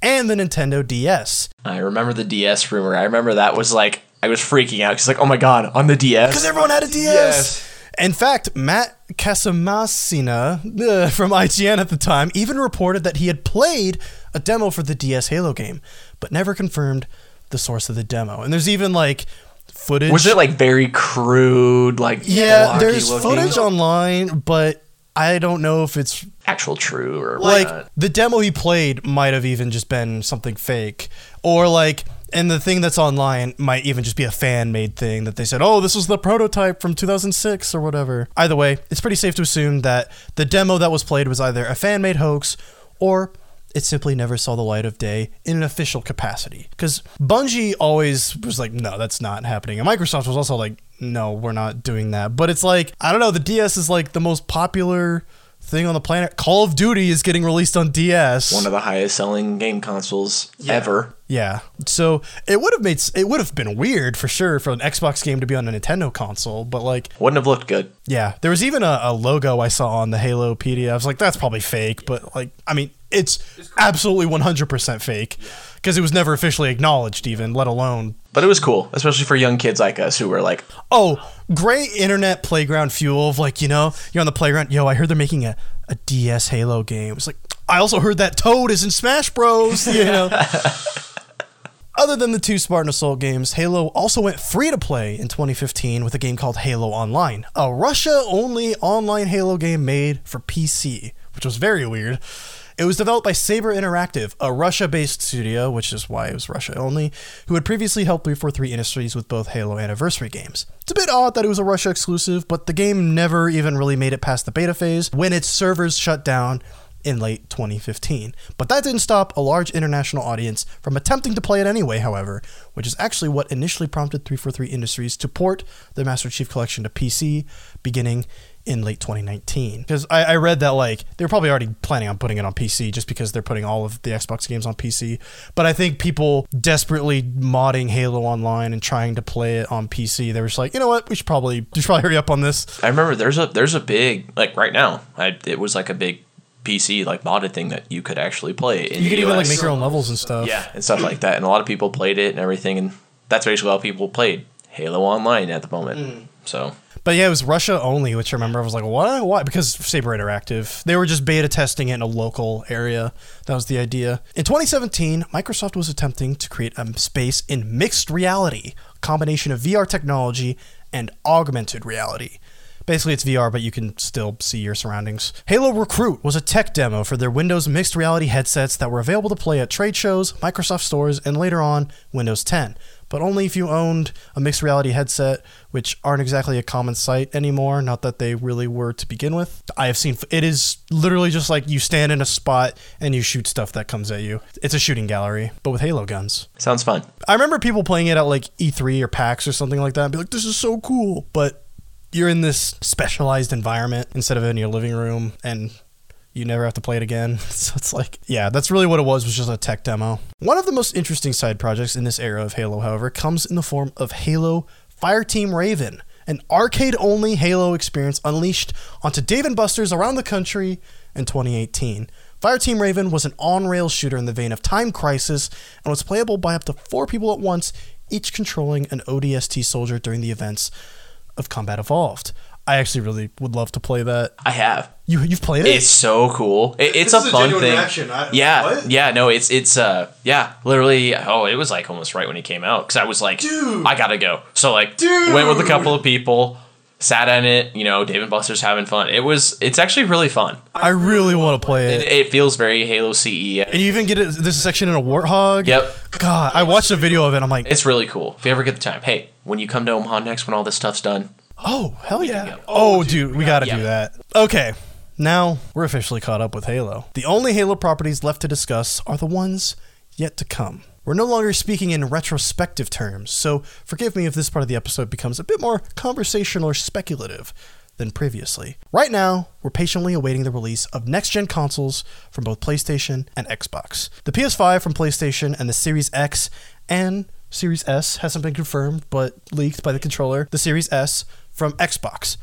E: and the Nintendo DS.
F: I remember the DS rumor. I remember that was like, I was freaking out because, like, oh my god, on the DS.
E: Because everyone had a DS.
F: Yes.
E: In fact, Matt Casamassina uh, from IGN at the time even reported that he had played a demo for the DS Halo game, but never confirmed the source of the demo. And there's even like footage.
F: Was it like very crude, like
E: Yeah, there's
F: looking?
E: footage online, but I don't know if it's
F: actual true or
E: like
F: whatnot.
E: the demo he played might have even just been something fake or like and the thing that's online might even just be a fan made thing that they said oh this was the prototype from 2006 or whatever either way it's pretty safe to assume that the demo that was played was either a fan made hoax or it simply never saw the light of day in an official capacity. Because Bungie always was like, no, that's not happening. And Microsoft was also like, no, we're not doing that. But it's like, I don't know, the DS is like the most popular thing on the planet. Call of Duty is getting released on DS.
F: one of the highest selling game consoles ever.
E: yeah. So it would have made it would have been weird for sure for an Xbox game to be on a Nintendo console, but like
F: Wouldn't have looked good.
E: yeah, there was even a, a logo I saw on the Halopedia. I was like, that's probably fake, but like, I mean, it's absolutely 100% fake because it was never officially acknowledged, even, let alone.
F: But it was cool, especially for young kids like us who were like,
E: Oh, great internet playground fuel of like, you know, you're on the playground. Yo, I heard they're making a, a DS Halo game. It's like, I also heard that Toad is in Smash Bros. You know. Other than the two Spartan Assault games, Halo also went free to play in 2015 with a game called Halo Online, a Russia only online Halo game made for PC, which was very weird. It was developed by Saber Interactive, a Russia based studio, which is why it was Russia only, who had previously helped 343 Industries with both Halo Anniversary games. It's a bit odd that it was a Russia exclusive, but the game never even really made it past the beta phase when its servers shut down in late 2015. But that didn't stop a large international audience from attempting to play it anyway, however, which is actually what initially prompted 343 Industries to port the Master Chief Collection to PC beginning in late 2019. Because I, I read that like they were probably already planning on putting it on PC just because they're putting all of the Xbox games on PC. But I think people desperately modding Halo Online and trying to play it on PC, they were just like, you know what, we should probably we should probably hurry up on this.
F: I remember there's a there's a big like right now. I it was like a big PC like modded thing that you could actually play. In
E: You could even like make your own levels and stuff.
F: yeah and stuff like that, and a lot of people played it and everything, and that's basically how people played Halo Online at the moment.
E: Mm.
F: So
E: But yeah, it was Russia only, which I remember I was like, what? Why? Because Saber Interactive. They were just beta testing it in a local area. That was the idea. In 2017, Microsoft was attempting to create a space in mixed reality, combination of VR technology and augmented reality. Basically, it's VR, but you can still see your surroundings. Halo Recruit was a tech demo for their Windows mixed reality headsets that were available to play at trade shows, Microsoft stores, and later on, Windows 10. But only if you owned a mixed reality headset, which aren't exactly a common sight anymore. Not that they really were to begin with. I have seen it is literally just like you stand in a spot and you shoot stuff that comes at you. It's a shooting gallery, but with Halo guns.
F: sounds fun.
E: I remember people playing it at like E3 or PAX or something like that and be like, this is so cool. But you're in this specialized environment instead of in your living room and you never have to play it again. So it's like, yeah, that's really what it was, was just a tech demo. One of the most interesting side projects in this era of Halo, however, comes in the form of Halo Fireteam Raven, an arcade only Halo experience unleashed onto Dave and Buster's around the country in 2018. Fireteam Raven was an on rail shooter in the vein of Time Crisis and was playable by up to four people at once, each controlling an ODST soldier during the events of Combat Evolved. I actually really would love to play that.
F: I have.
E: You you've played it?
F: It's so cool. It, it's
E: This
F: a
E: is a
F: fun
E: genuine
F: thing.
E: I-
F: yeah,
E: what?
F: yeah. No, it's it's uh yeah. Literally, oh, it was like almost right when he came out because I was like,
E: Dude.
F: I gotta go. So like,
E: Dude.
F: went with a couple of people, sat in it. You know, Dave and Buster's having fun. It was. It's actually really fun.
E: I really want to play
F: It,
E: it.
F: it feels very Halo CE.
E: And you even get it, this section in a warthog.
F: Yep.
E: God, I watched a video of it. I'm like,
F: It's really cool. If you ever get the time, hey, when you come to Omaha next, when all this stuff's done,
E: oh hell yeah.
F: go.
E: Oh, oh, dude, we got to do that. Okay, now we're officially caught up with Halo. The only Halo properties left to discuss are the ones yet to come. We're no longer speaking in retrospective terms, so forgive me if this part of the episode becomes a bit more conversational or speculative than previously. Right now, we're patiently awaiting the release of next gen consoles from both PlayStation and Xbox. The PS5 from PlayStation and the Series X and Series S hasn't been confirmed but leaked by the controller. The Series S from Xbox.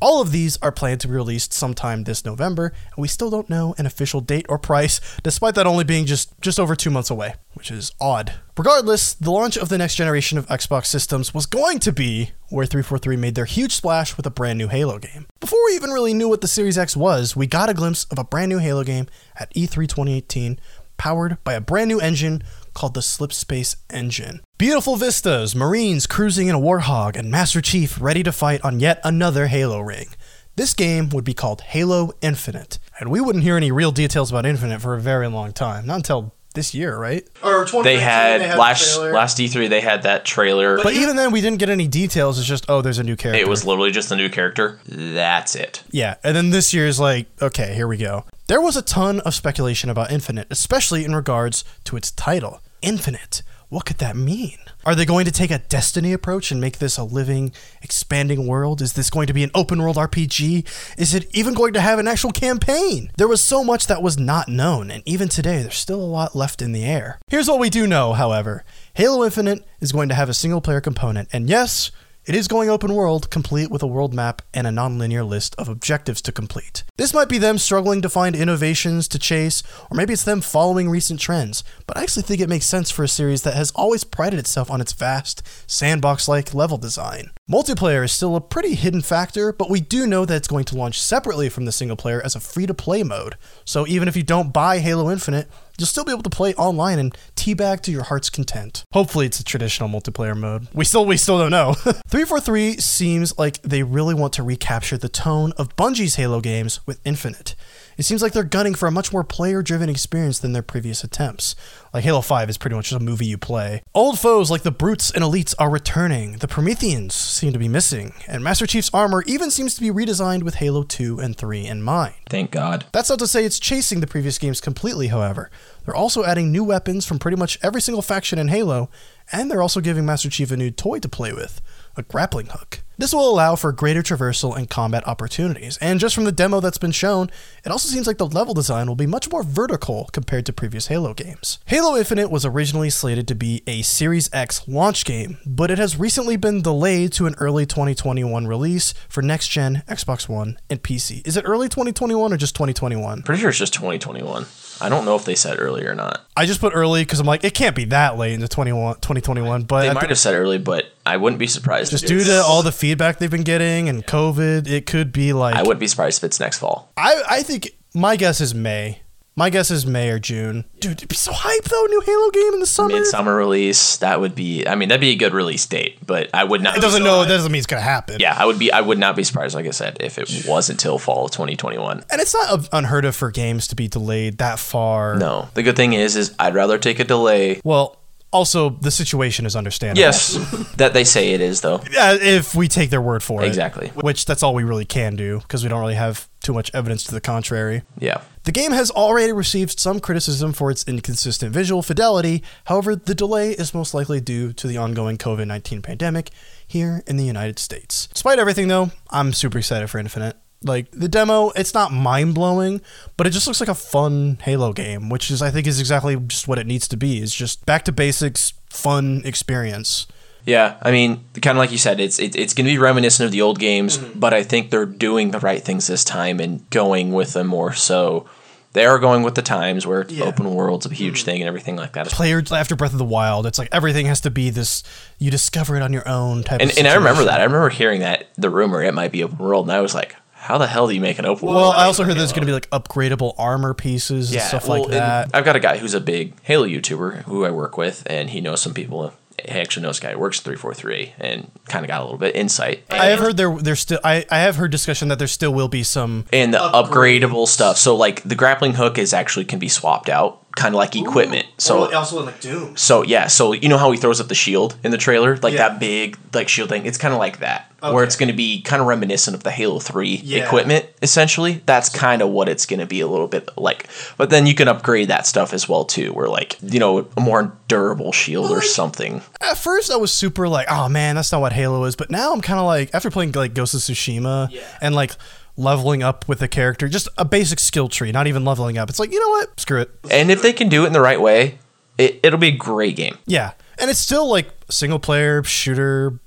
E: All of these are planned to be released sometime this November, and we still don't know an official date or price, despite that only being just, just over two months away, which is odd. Regardless, the launch of the next generation of Xbox systems was going to be where 343 made their huge splash with a brand new Halo game. Before we even really knew what the Series X was, we got a glimpse of a brand new Halo game at E E3 2018, powered by a brand new engine called the Slipspace Engine. Beautiful vistas, Marines cruising in a Warthog, and Master Chief ready to fight on yet another Halo ring. This game would be called Halo Infinite, and we wouldn't hear any real details about Infinite for a very long time. Not until this year, right? Or
F: they had, last last E3 they had that trailer.
E: But even then, we didn't get any details. It's just, oh, there's a new character.
F: it was literally just a new character. That's it.
E: Yeah, and then this year's like, okay, here we go. There was a ton of speculation about Infinite, especially in regards to its title. Infinite. What could that mean? Are they going to take a Destiny approach and make this a living, expanding world? Is this going to be an open world RPG? Is it even going to have an actual campaign? There was so much that was not known, and even today, there's still a lot left in the air. Here's what we do know, however Halo Infinite is going to have a single player component, and yes, it is going open world, complete with a world map and a non-linear list of objectives to complete. This might be them struggling to find innovations to chase, or maybe it's them following recent trends, but I actually think it makes sense for a series that has always prided itself on its vast, sandbox-like level design. Multiplayer is still a pretty hidden factor, but we do know that it's going to launch separately from the single player as a free-to-play mode. So even if you don't buy Halo Infinite, you'll still be able to play online and teabag to your heart's content. Hopefully it's a traditional multiplayer mode. We still we still don't know. 343 seems like they really want to recapture the tone of Bungie's Halo games with Infinite. It seems like they're gunning for a much more player-driven experience than their previous attempts. Like Halo 5 is pretty much just a movie you play. Old foes like the Brutes and Elites are returning. The Prometheans seem to be missing, and Master Chief's armor even seems to be redesigned with Halo 2 and 3 in mind.
F: Thank God.
E: That's not to say it's chasing the previous games completely, however. They're also adding new weapons from pretty much every single faction in Halo, and they're also giving Master Chief a new toy to play with a grappling hook. This will allow for greater traversal and combat opportunities, and just from the demo that's been shown, it also seems like the level design will be much more vertical compared to previous Halo games. Halo Infinite was originally slated to be a Series X launch game, but it has recently been delayed to an early 2021 release for next gen Xbox One and PC. Is it early 2021 or just 2021?
F: Pretty sure it's just 2021. I don't know if they said early or not.
E: I just put early because I'm like, it can't be that late into 21, 2021, but
F: They might
E: the-
F: have said early, but I wouldn't be surprised.
E: just due to all the feedback they've been getting and COVID, it could be like
F: I wouldn't be surprised if it's next fall.
E: I, I think my guess is May. My guess is May or June. Dude, it'd be so hype though. New Halo game in the summer.
F: Midsummer release, that would be. I mean, that'd be a good release date, but I would not.
E: It doesn't know. That doesn't mean it's gonna happen.
F: Yeah, I would be. I would not be surprised, like I said, if it was until fall of 2021.
E: And it's not unheard of for games to be delayed that far.
F: No, the good thing is, is I'd rather take a delay.
E: Well, also the situation is understandable.
F: Yes, that they say it is though.
E: Yeah, if we take their word for it.
F: Exactly.
E: Which that's all we really can do because we don't really have too much evidence to the contrary.
F: Yeah.
E: The game has already received some criticism for its inconsistent visual fidelity. However, the delay is most likely due to the ongoing COVID 19 pandemic here in the United States. Despite everything, though, I'm super excited for Infinite. Like the demo, it's not mind blowing, but it just looks like a fun Halo game, which is I think is exactly just what it needs to be. It's just back to basics, fun experience.
F: Yeah, I mean, kind of like you said, it's it, it's going to be reminiscent of the old games,
E: Mm-hmm.
F: but I think they're doing the right things this time and going with them more so. They are going with the times where
E: Yeah.
F: open world's a huge
E: Mm-hmm.
F: thing and everything like that.
E: Player after Breath of the Wild, it's like everything has to be this you discover it on your own type
F: And,
E: of
F: and I remember that. I remember hearing that the rumor it might be open world, and I was like, how the hell do you make an open
E: Well. I also heard there's going to be like upgradable armor pieces and stuff
F: well,
E: like that.
F: I've got a guy who's a big Halo YouTuber who I work with, and he knows some people. He actually knows a guy who works at 343 and kind of got a little bit insight.
E: I have heard there there's still I, I have heard discussion that there still will be some
F: and the upgradable stuff. So like the grappling hook is actually can be swapped out, kind of like equipment. So oh,
E: also in like Doom.
F: so yeah, so you know how he throws up the shield in the trailer, like
E: Yeah.
F: that big like shield thing. It's kind of like that, where it's going to be kind of reminiscent of the Halo Three
E: Yeah.
F: equipment. Essentially, that's kind of what it's going to be a little bit like. But then you can upgrade that stuff as well too, where like you know a more durable shield or something.
E: At first I was super like, oh man, that's not what Halo is, but now I'm kind of like after playing like Ghost of Tsushima and like leveling up with a character, just a basic skill tree, not even leveling up. It's like, you know what? Screw it.
F: And if they can do it in the right way, it, it'll be a great game.
E: Yeah. And it's still like single player shooter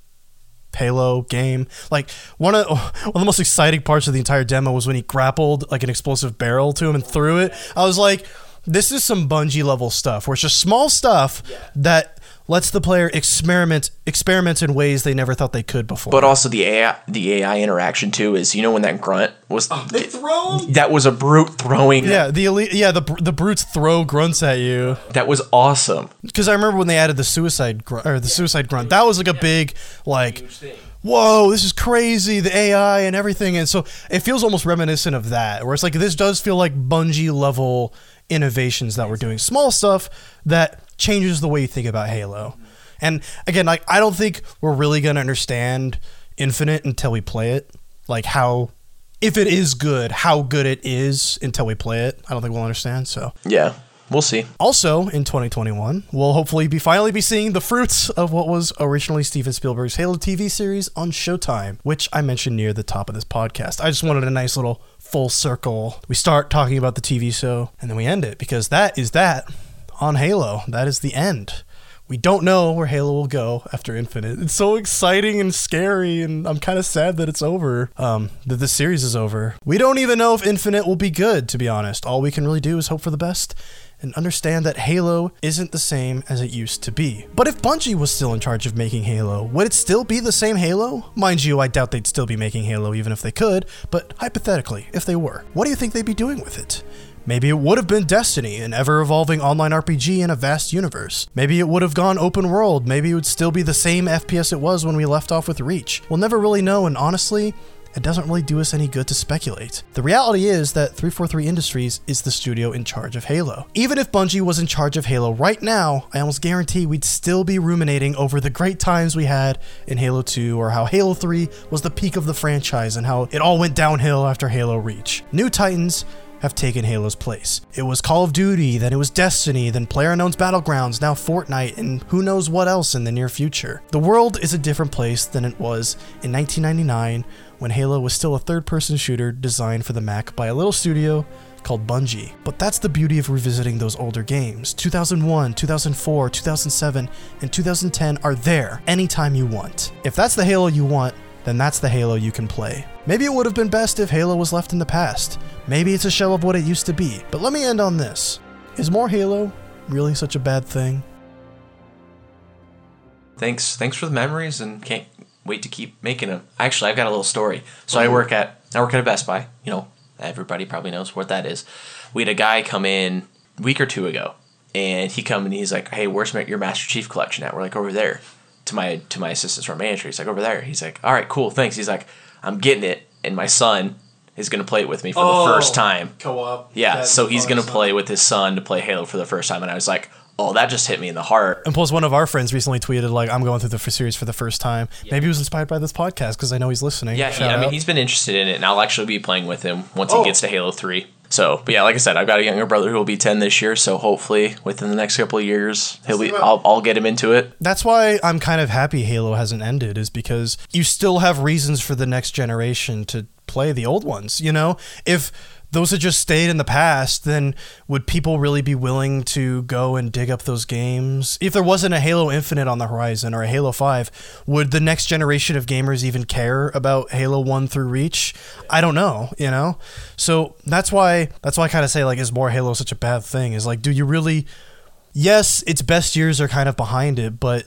E: Halo game. Like one of one of the most exciting parts of the entire demo was when he grappled like an explosive barrel to him and threw it. I was like, this is some Bungie level stuff where it's just small stuff that lets the player experiment experiment in ways they never thought they could before.
F: But also the AI, the AI interaction too is you know when that grunt was oh, they throw? that was a brute throwing.
E: Yeah, the elite, yeah, the the brutes throw grunts at you.
F: that was awesome.
E: Because I remember when they added the suicide grunt, or the suicide grunt, that was like a big like, whoa, this is crazy, the AI and everything, and so it feels almost reminiscent of that, where it's like this does feel like Bungie level innovations that we're doing, small stuff that changes the way you think about Halo. And again, like I don't think we're really gonna understand Infinite until we play it, like how. If it is good, how good it is until we play it, I don't think we'll understand. So,
F: Yeah, we'll see.
E: also in 2021, we'll hopefully be finally be seeing the fruits of what was originally Steven Spielberg's Halo TV series on Showtime, which I mentioned near the top of this podcast. I just wanted a nice little full circle. We start talking about the TV show and then we end it because that is that on Halo. That is the end. We don't know where Halo will go after Infinite. It's so exciting and scary, and I'm kind of sad that it's over. Um, that the series is over. We don't even know if Infinite will be good, to be honest. All we can really do is hope for the best and understand that Halo isn't the same as it used to be. But if Bungie was still in charge of making Halo, would it still be the same Halo? Mind you, I doubt they'd still be making Halo even if they could, but hypothetically, if they were, what do you think they'd be doing with it? Maybe it would have been Destiny, an ever evolving online RPG in a vast universe. Maybe it would have gone open world. Maybe it would still be the same FPS it was when we left off with Reach. We'll never really know, and honestly, it doesn't really do us any good to speculate. The reality is that 343 Industries is the studio in charge of Halo. Even if Bungie was in charge of Halo right now, I almost guarantee we'd still be ruminating over the great times we had in Halo 2 or how Halo 3 was the peak of the franchise and how it all went downhill after Halo Reach. New Titans have taken Halo's place. It was Call of Duty, then it was Destiny, then PlayerUnknown's Battlegrounds, now Fortnite, and who knows what else in the near future. The world is a different place than it was in 1999 when Halo was still a third person shooter designed for the Mac by a little studio called Bungie. But that's the beauty of revisiting those older games. 2001, 2004, 2007, and 2010 are there anytime you want. If that's the Halo you want, then that's the Halo you can play. Maybe it would have been best if Halo was left in the past. Maybe it's a shell of what it used to be. But let me end on this. Is more Halo really such a bad thing?
F: Thanks, thanks for the memories, and can't wait to keep making them. Actually, I've got a little story. So I work at I work at a Best Buy. You know, everybody probably knows what that is. We had a guy come in a week or two ago, and he come and he's like, "Hey, where's your Master Chief collection at?" We're like, "Over there." To my to my assistant store manager, he's like, "Over there." He's like, "All right, cool, thanks." He's like, "I'm getting it," and my son is gonna play it with me for the oh, first time.
E: Co-op.
F: Yeah, so he's gonna play with his son to play Halo for the first time, and I was like, "Oh, that just hit me in the heart."
E: And plus, one of our friends recently tweeted like, "I'm going through the series for the first time." Maybe he was inspired by this podcast because I know he's listening.
F: Yeah, he, I mean, he's been interested in it, and I'll actually be playing with him once
E: Oh.
F: he gets to Halo Three. So, but yeah, like I said, I've got a younger brother who will be ten this year. So hopefully, within the next couple of years, he'll be. I'll, I'll get him into it.
E: That's why I'm kind of happy Halo hasn't ended, is because you still have reasons for the next generation to play the old ones. You know, if those had just stayed in the past, then would people really be willing to go and dig up those games? If there wasn't a Halo Infinite on the horizon or a Halo 5, would the next generation of gamers even care about Halo 1 through Reach? I don't know, you know? So that's why that's why I kind of say like is more Halo such a bad thing? Is like do you really yes, its best years are kind of behind it, but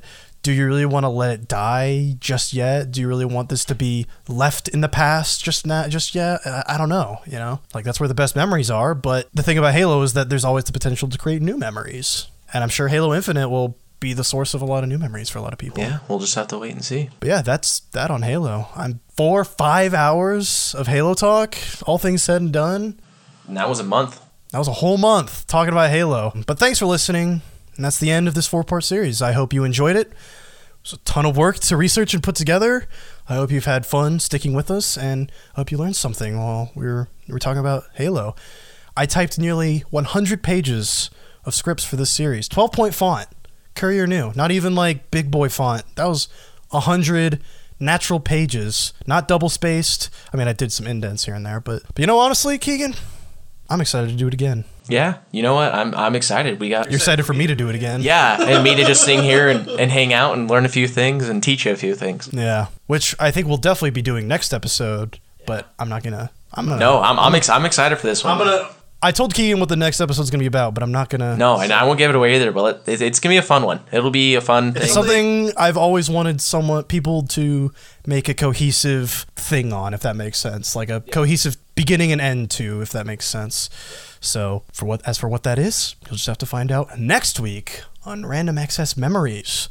E: do you really want to let it die just yet? Do you really want this to be left in the past just not just yet? I, I don't know, you know? Like that's where the best memories are, but the thing about Halo is that there's always the potential to create new memories. And I'm sure Halo Infinite will be the source of a lot of new memories for a lot of people.
F: Yeah, we'll just have to wait and see.
E: But yeah, that's that on Halo. I'm 4 5 hours of Halo talk, all things said and done.
F: And that was a month.
E: That was a whole month talking about Halo. But thanks for listening. And that's the end of this four part series. I hope you enjoyed it. It was a ton of work to research and put together. I hope you've had fun sticking with us and I hope you learned something while we were, we were talking about Halo. I typed nearly 100 pages of scripts for this series, 12 point font, Courier New, not even like big boy font. That was 100 natural pages, not double spaced. I mean, I did some indents here and there, but, but you know, honestly, Kegan, I'm excited to do it again.
F: Yeah, you know what? I'm I'm excited. We got
E: You're excited for me to do it again.
F: yeah, and me to just sing here and, and hang out and learn a few things and teach you a few things.
E: Yeah. Which I think we'll definitely be doing next episode, but I'm not gonna. I'm gonna.
F: No, I'm I'm, ex- I'm excited for this one. I'm gonna.
E: I told Kegan what the next episode's gonna be about, but I'm not gonna.
F: no, and I won't give it away either. But it, it's gonna be a fun one. It'll be a fun thing.
E: It's something I've always wanted someone people to make a cohesive thing on, if that makes sense. Like a cohesive beginning and end to, if that makes sense. So for what as for what that is, you'll just have to find out next week on Random Access Memories.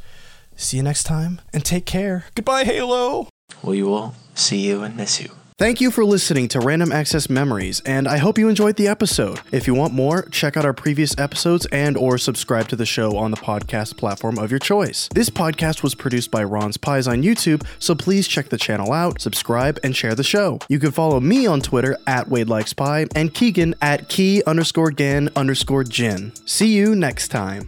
E: See you next time and take care. Goodbye, Halo.
F: We will see you and miss you.
E: Thank you for listening to Random Access Memories, and I hope you enjoyed the episode. If you want more, check out our previous episodes and or subscribe to the show on the podcast platform of your choice. This podcast was produced by Ron's Pies on YouTube, so please check the channel out, subscribe, and share the show. You can follow me on Twitter at Wade Likes Pie and Kegan at key underscore gan underscore gin. See you next time.